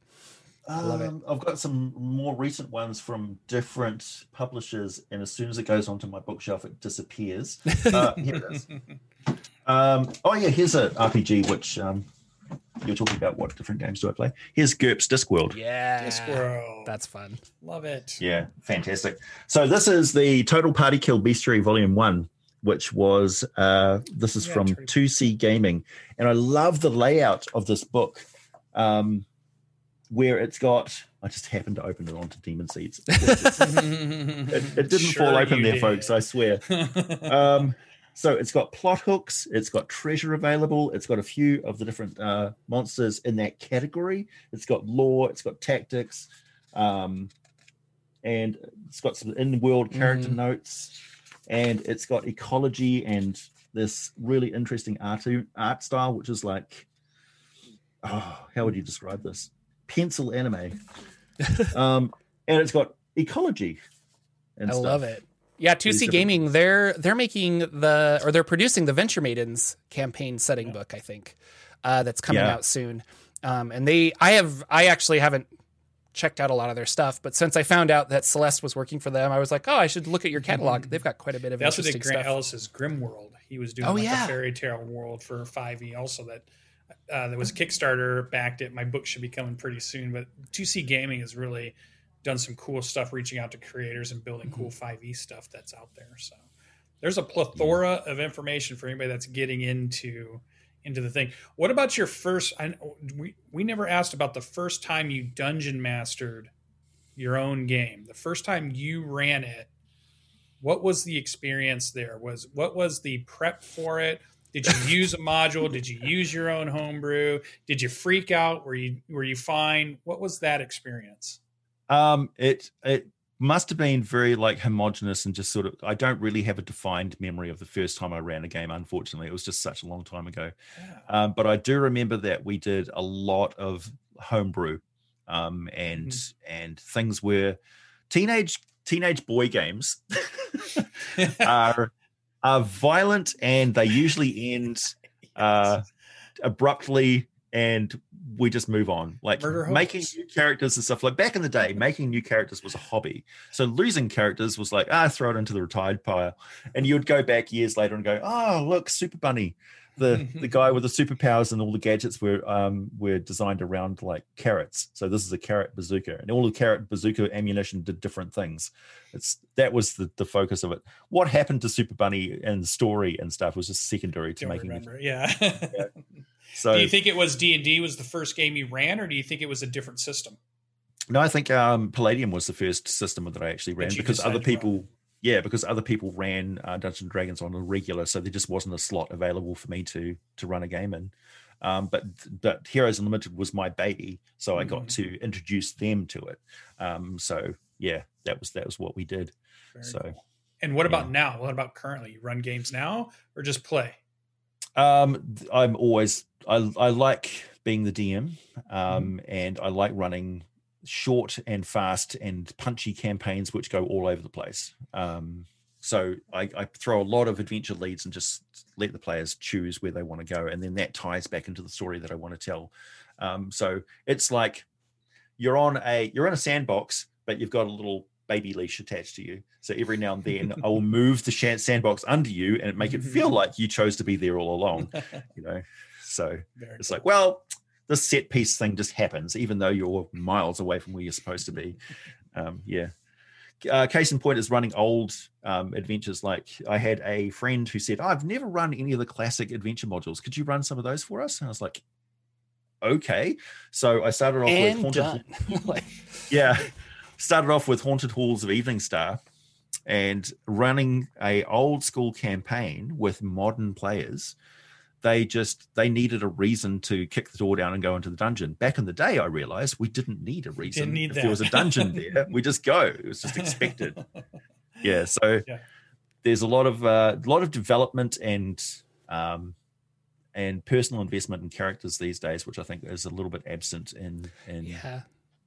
Um, it. I've got some more recent ones from different publishers, and as soon as it goes onto my bookshelf, it disappears. Uh, here it is. Um, oh yeah, here's a RPG which um, you're talking about. What different games do I play? Here's GURPS Discworld. Yeah. Discworld. That's fun. Love it. Yeah, fantastic. So this is the Total Party Kill Bestiary Volume One, which was uh, this is Yeah, from true. Two C Gaming, and I love the layout of this book, um, where it's got. I just happened to open it onto Demon Seeds. It, it didn't Sure fall open there, did. folks. I swear. Um, so it's got plot hooks, it's got treasure available, it's got a few of the different uh, monsters in that category. It's got lore, it's got tactics, um, and it's got some in-world character Mhm. notes, and it's got ecology and this really interesting art art style, which is like, oh, how would you describe this? Pencil anime, um, and it's got ecology. And I stuff. love it. Yeah, 2C Gaming, they're they're making the or they're producing the Venture Maidens campaign setting book, I think. Uh, that's coming Yeah. out soon. Um, and they I have I actually haven't checked out a lot of their stuff, but since I found out that Celeste was working for them, I was like, "Oh, I should look at your catalog. They've got quite a bit of They also interesting did Grant stuff." Ellis's Grim World. He was doing Oh, like yeah. a fairy tale world for 5e also that uh, that was Kickstarter backed it. My book should be coming pretty soon, but 2C Gaming has really done some cool stuff reaching out to creators and building cool Mm-hmm. 5e stuff that's out there. So there's a plethora of information for anybody that's getting into into the thing. What about your first? I, we we never asked about the first time you dungeon mastered your own game. The first time you ran it, what was the experience there? Was what was the prep for it? Did you use a module? Did you use your own homebrew? Did you freak out? Were you were you fine? What was that experience? Um, it it must have been very like homogenous and just sort of i don't really have a defined memory of the first time i ran a game unfortunately it was just such a long time ago yeah. um, but i do remember that we did a lot of homebrew um, and mm-hmm. and things were teenage teenage boy games are are violent and they usually end uh, abruptly and we just move on. Like making new characters and stuff. Like back in the day, making new characters was a hobby. So losing characters was like, ah, throw it into the retired pile. And you would go back years later and go, oh, look, Super Bunny. The the guy with the superpowers and all the gadgets were um were designed around like carrots. So this is a carrot bazooka. And all the carrot bazooka ammunition did different things. It's that was the, the focus of it. What happened to Super Bunny and the story and stuff was just secondary to Don't making remember. it. Yeah. yeah. So, do you think it was D and D was the first game you ran, or do you think it was a different system? No, I think um, Palladium was the first system that I actually ran because other people, yeah, because other people ran uh, Dungeons and Dragons on a regular, so there just wasn't a slot available for me to to run a game in. Um, but but Heroes Unlimited was my baby, so I got mm-hmm. to introduce them to it. Um, so yeah, that was that was what we did. Very so, cool. and what about yeah. now? What about currently? You run games now or just play? Um, I'm always I I like being the DM, um, mm. and I like running short and fast and punchy campaigns which go all over the place. Um, so I, I, throw a lot of adventure leads and just let the players choose where they want to go, and then that ties back into the story that I want to tell. Um, so it's like you're on a you're in a sandbox, but you've got a little baby leash attached to you. So every now and then I will move the sandbox under you and make it feel like you chose to be there all along. You know, so Very it's cool. like, well, this set piece thing just happens, even though you're miles away from where you're supposed to be. Um, yeah. Uh, case in point is running old um, adventures. Like I had a friend who said, oh, "I've never run any of the classic adventure modules. Could you run some of those for us?" And I was like, "Okay." So I started off and with haunted. yeah, started off with Haunted Halls of Eveningstar and running a old school campaign with modern players. They just they needed a reason to kick the door down and go into the dungeon. Back in the day i realized we didn't need a reason. Didn't need if that. there was a dungeon there we just go. It was just expected. Yeah so yeah. there's a lot of uh, a lot of development and um, and personal investment in characters these days which i think is a little bit absent in in yeah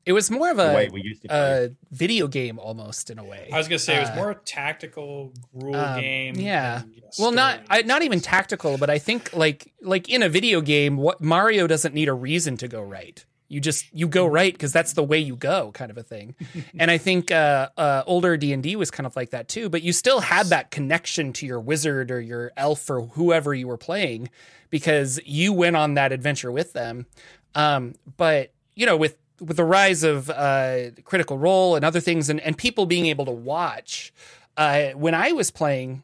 it was more of a, a video game almost in a way. I was gonna say it was uh, more a tactical rule um, game. Yeah. Than, you know, well, not I, not even tactical, but I think like like in a video game, what Mario doesn't need a reason to go right. You just you go right because that's the way you go, kind of a thing. and I think uh, uh, older D and D was kind of like that too. But you still had that connection to your wizard or your elf or whoever you were playing because you went on that adventure with them. Um, but you know, with with the rise of uh, Critical Role and other things, and, and people being able to watch, uh, when I was playing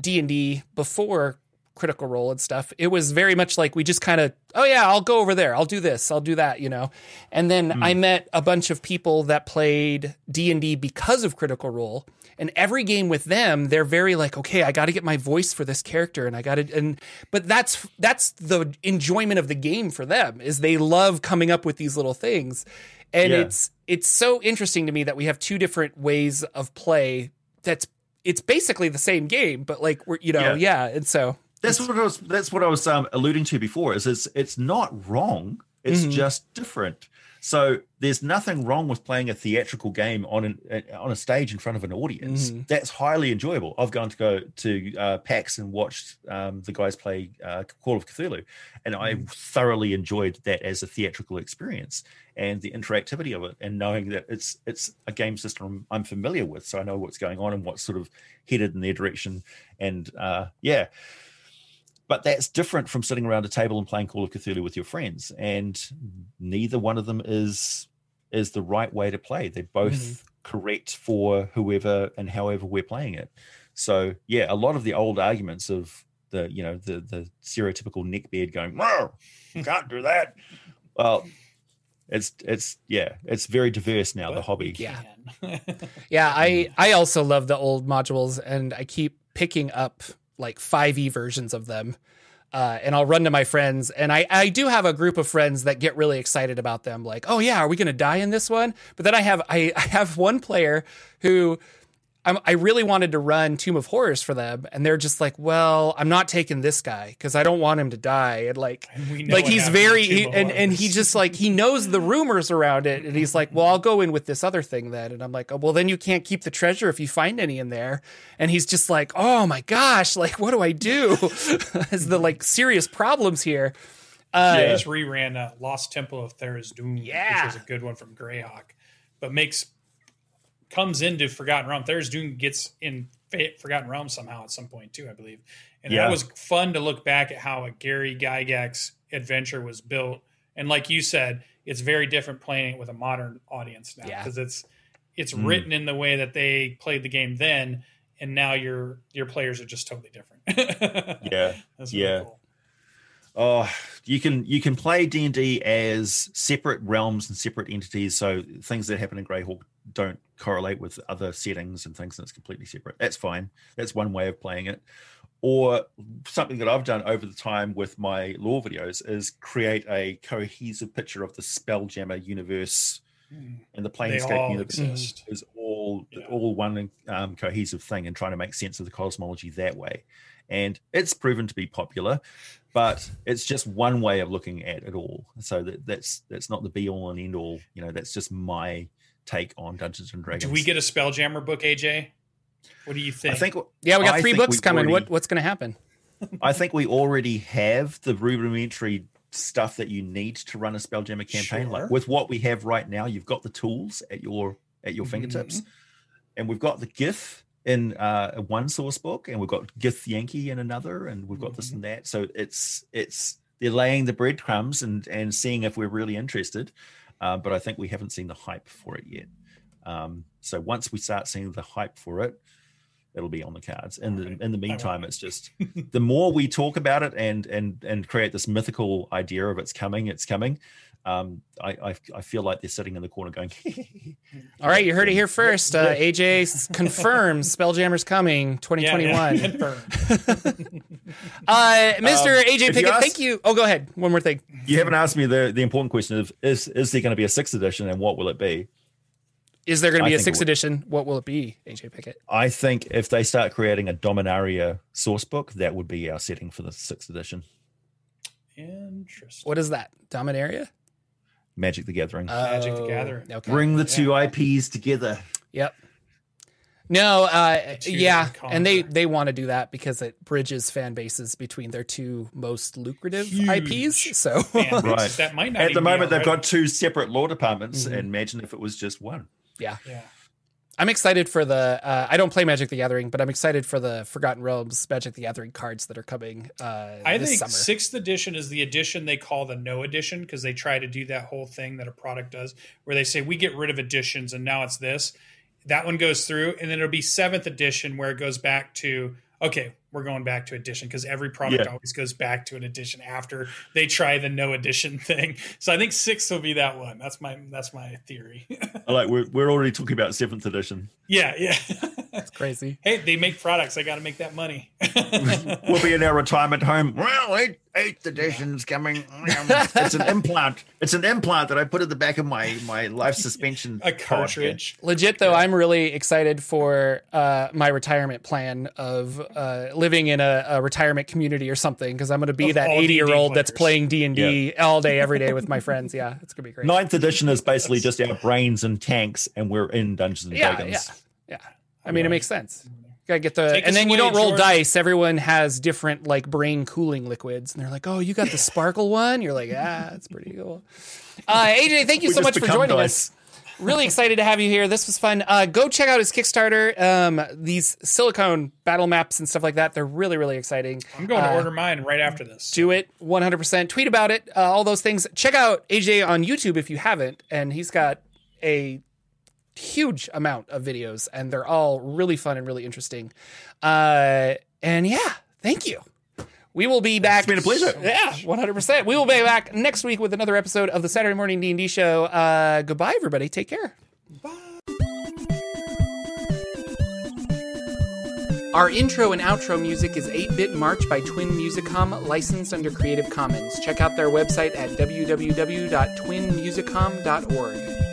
D and D before Critical Role and stuff, it was very much like we just kind of, oh yeah, I'll go over there, I'll do this, I'll do that, you know. And then mm. I met a bunch of people that played D and D because of Critical Role, and every game with them, they're very like, okay, I got to get my voice for this character, and I got to, and but that's that's the enjoyment of the game for them is they love coming up with these little things, and yeah. it's it's so interesting to me that we have two different ways of play. That's it's basically the same game, but like we're you know yeah, yeah and so that's what I was that's what I was um, alluding to before. Is it's it's not wrong. It's mm-hmm. just different. So there's nothing wrong with playing a theatrical game on an uh, on a stage in front of an audience. Mm-hmm. That's highly enjoyable. I've gone to go to uh, PAX and watched um, the guys play uh, Call of Cthulhu, and I mm-hmm. thoroughly enjoyed that as a theatrical experience and the interactivity of it, and knowing that it's it's a game system I'm familiar with, so I know what's going on and what's sort of headed in their direction. And uh, yeah but that's different from sitting around a table and playing Call of Cthulhu with your friends. And neither one of them is is the right way to play. They're both mm-hmm. correct for whoever and however we're playing it. So yeah, a lot of the old arguments of the you know the the stereotypical neckbeard going, "Wow, can't do that." Well, it's it's yeah, it's very diverse now. the hobby. Yeah. Yeah, I I also love the old modules, and I keep picking up like 5e versions of them. Uh, and I'll run to my friends, and I, I do have a group of friends that get really excited about them. Like, oh yeah, are we going to die in this one? But then I have I, I have one player who I'm, I really wanted to run Tomb of Horrors for them, and they're just like, "Well, I'm not taking this guy because I don't want him to die." And like, we know like he's very he, and and he just like he knows the rumors around it, and he's like, "Well, I'll go in with this other thing then." And I'm like, oh, "Well, then you can't keep the treasure if you find any in there." And he's just like, "Oh my gosh, like what do I do?" Has the like serious problems here. I just reran uh, Lost Temple of Tharizdun, Yeah. which was a good one from Greyhawk, but makes comes into Forgotten Realm. Tharizdun gets in Forgotten Realm somehow at some point too, I believe. And Yeah. that was fun to look back at how a Gary Gygax adventure was built. And like you said, it's very different playing it with a modern audience now Yeah. because it's it's Mm. written in the way that they played the game then, and now your your players are just totally different. Yeah. That's Yeah. really cool. Oh, you can you can play D and D as separate realms and separate entities. So things that happen in Greyhawk don't correlate with other settings and things, and it's completely separate. That's fine. That's one way of playing it. Or something that I've done over the time with my lore videos is create a cohesive picture of the Spelljammer universe and the Planescape universe exist. is all Yeah. all one um, cohesive thing and trying to make sense of the cosmology that way. And it's proven to be popular, but it's just one way of looking at it all. So that, that's that's not the be all and end all. You know, that's just my take on Dungeons and Dragons. Do we get a Spelljammer book, AJ? What do you think? I think Yeah, we got I three books coming. already- What what's going to happen? I think we already have the rudimentary stuff that you need to run a Spelljammer campaign. Sure. Like with what we have right now, you've got the tools at your at your Mm-hmm. fingertips, and we've got the giff in uh, one source book, and we've got githyanki in another, and we've got this Mm-hmm. and that. So it's it's they're laying the breadcrumbs and and seeing if we're really interested. Uh, but I think we haven't seen the hype for it yet. Um, so once we start seeing the hype for it, it'll be on the cards. In the in the meantime, it's just the more we talk about it and and and create this mythical idea of it's coming, it's coming. Um, I, I I feel like they're sitting in the corner going, All right, you heard it here first. Uh, AJ confirms Spelljammer's coming 2021. Yeah, yeah. Confirmed. Uh, Mr. AJ Um, if you Pickett, ask- thank you. Oh, go ahead. One more thing. you haven't asked me the the important question of is is there going to be a sixth edition and what will it be? Is there going to be a sixth edition? What will it be, AJ Pickett? I think if they start creating a Dominaria source book, that would be our setting for the sixth edition. Interesting. What is that? Dominaria? Magic the Gathering. Magic the Oh, Gathering. Okay. Bring the two IPs together. Yep. No, uh, yeah, that and they they want to do that because it bridges fan bases between their two most lucrative Huge IPs. So Right. That might not At the moment, they've already. got two separate lore departments. Mhm. And imagine if it was just one. yeah, Yeah. I'm excited for the. Uh, I don't play Magic the Gathering, but I'm excited for the Forgotten Realms Magic the Gathering cards that are coming. Uh, I think summer. sixth edition is the edition they call the no edition because they try to do that whole thing that a product does where they say we get rid of editions and now it's this. That one goes through, and then it'll be seventh edition where it goes back to okay, we're going back to edition because every product Yeah. always goes back to an edition after they try the no edition thing. So I think six will be that one. That's my that's my theory. I Like we're, we're already talking about seventh edition. yeah, yeah. It's crazy. hey, they make products. I got to make that money. We'll be in our retirement home. Well, eight, eighth edition's coming. it's an implant. It's an implant that I put at the back of my my life suspension. a cartridge. Legit though, I'm really excited for uh, my retirement plan of uh, living in a, a retirement community or something because I'm going to be Of that 80 year old that's playing D and D all day every day with my friends. Yeah, it's gonna be great. Ninth edition is basically just our brains and tanks, and we're in Dungeons and yeah, Dragons. yeah, yeah. I mean, it makes sense. Gotta get the, Take and then you don't roll Jordan. dice. Everyone has different like brain cooling liquids, and they're like, "Oh, you got the sparkle one." You're like, "Ah, that's pretty cool." Uh, AJ, thank you We so much for joining dice. us. Really excited to have you here. This was fun. Uh, go check out his Kickstarter. Um, these silicone battle maps and stuff like that. They're really, really exciting. I'm going to Uh, order mine right after this. Do it 100%. Tweet about it. Uh, all those things. Check out AJ on YouTube if you haven't. And he's got a huge amount of videos, and they're all really fun and really interesting. Uh, and yeah, thank you. We will be back. It's been a pleasure. Yeah, one hundred percent. We will be back next week with another episode of the Saturday Morning D and D Show. Uh, goodbye, everybody. Take care. Our intro and outro music is 8 Bit March by Twin Musicom, licensed under Creative Commons. Check out their website at www.twinmusicom.org.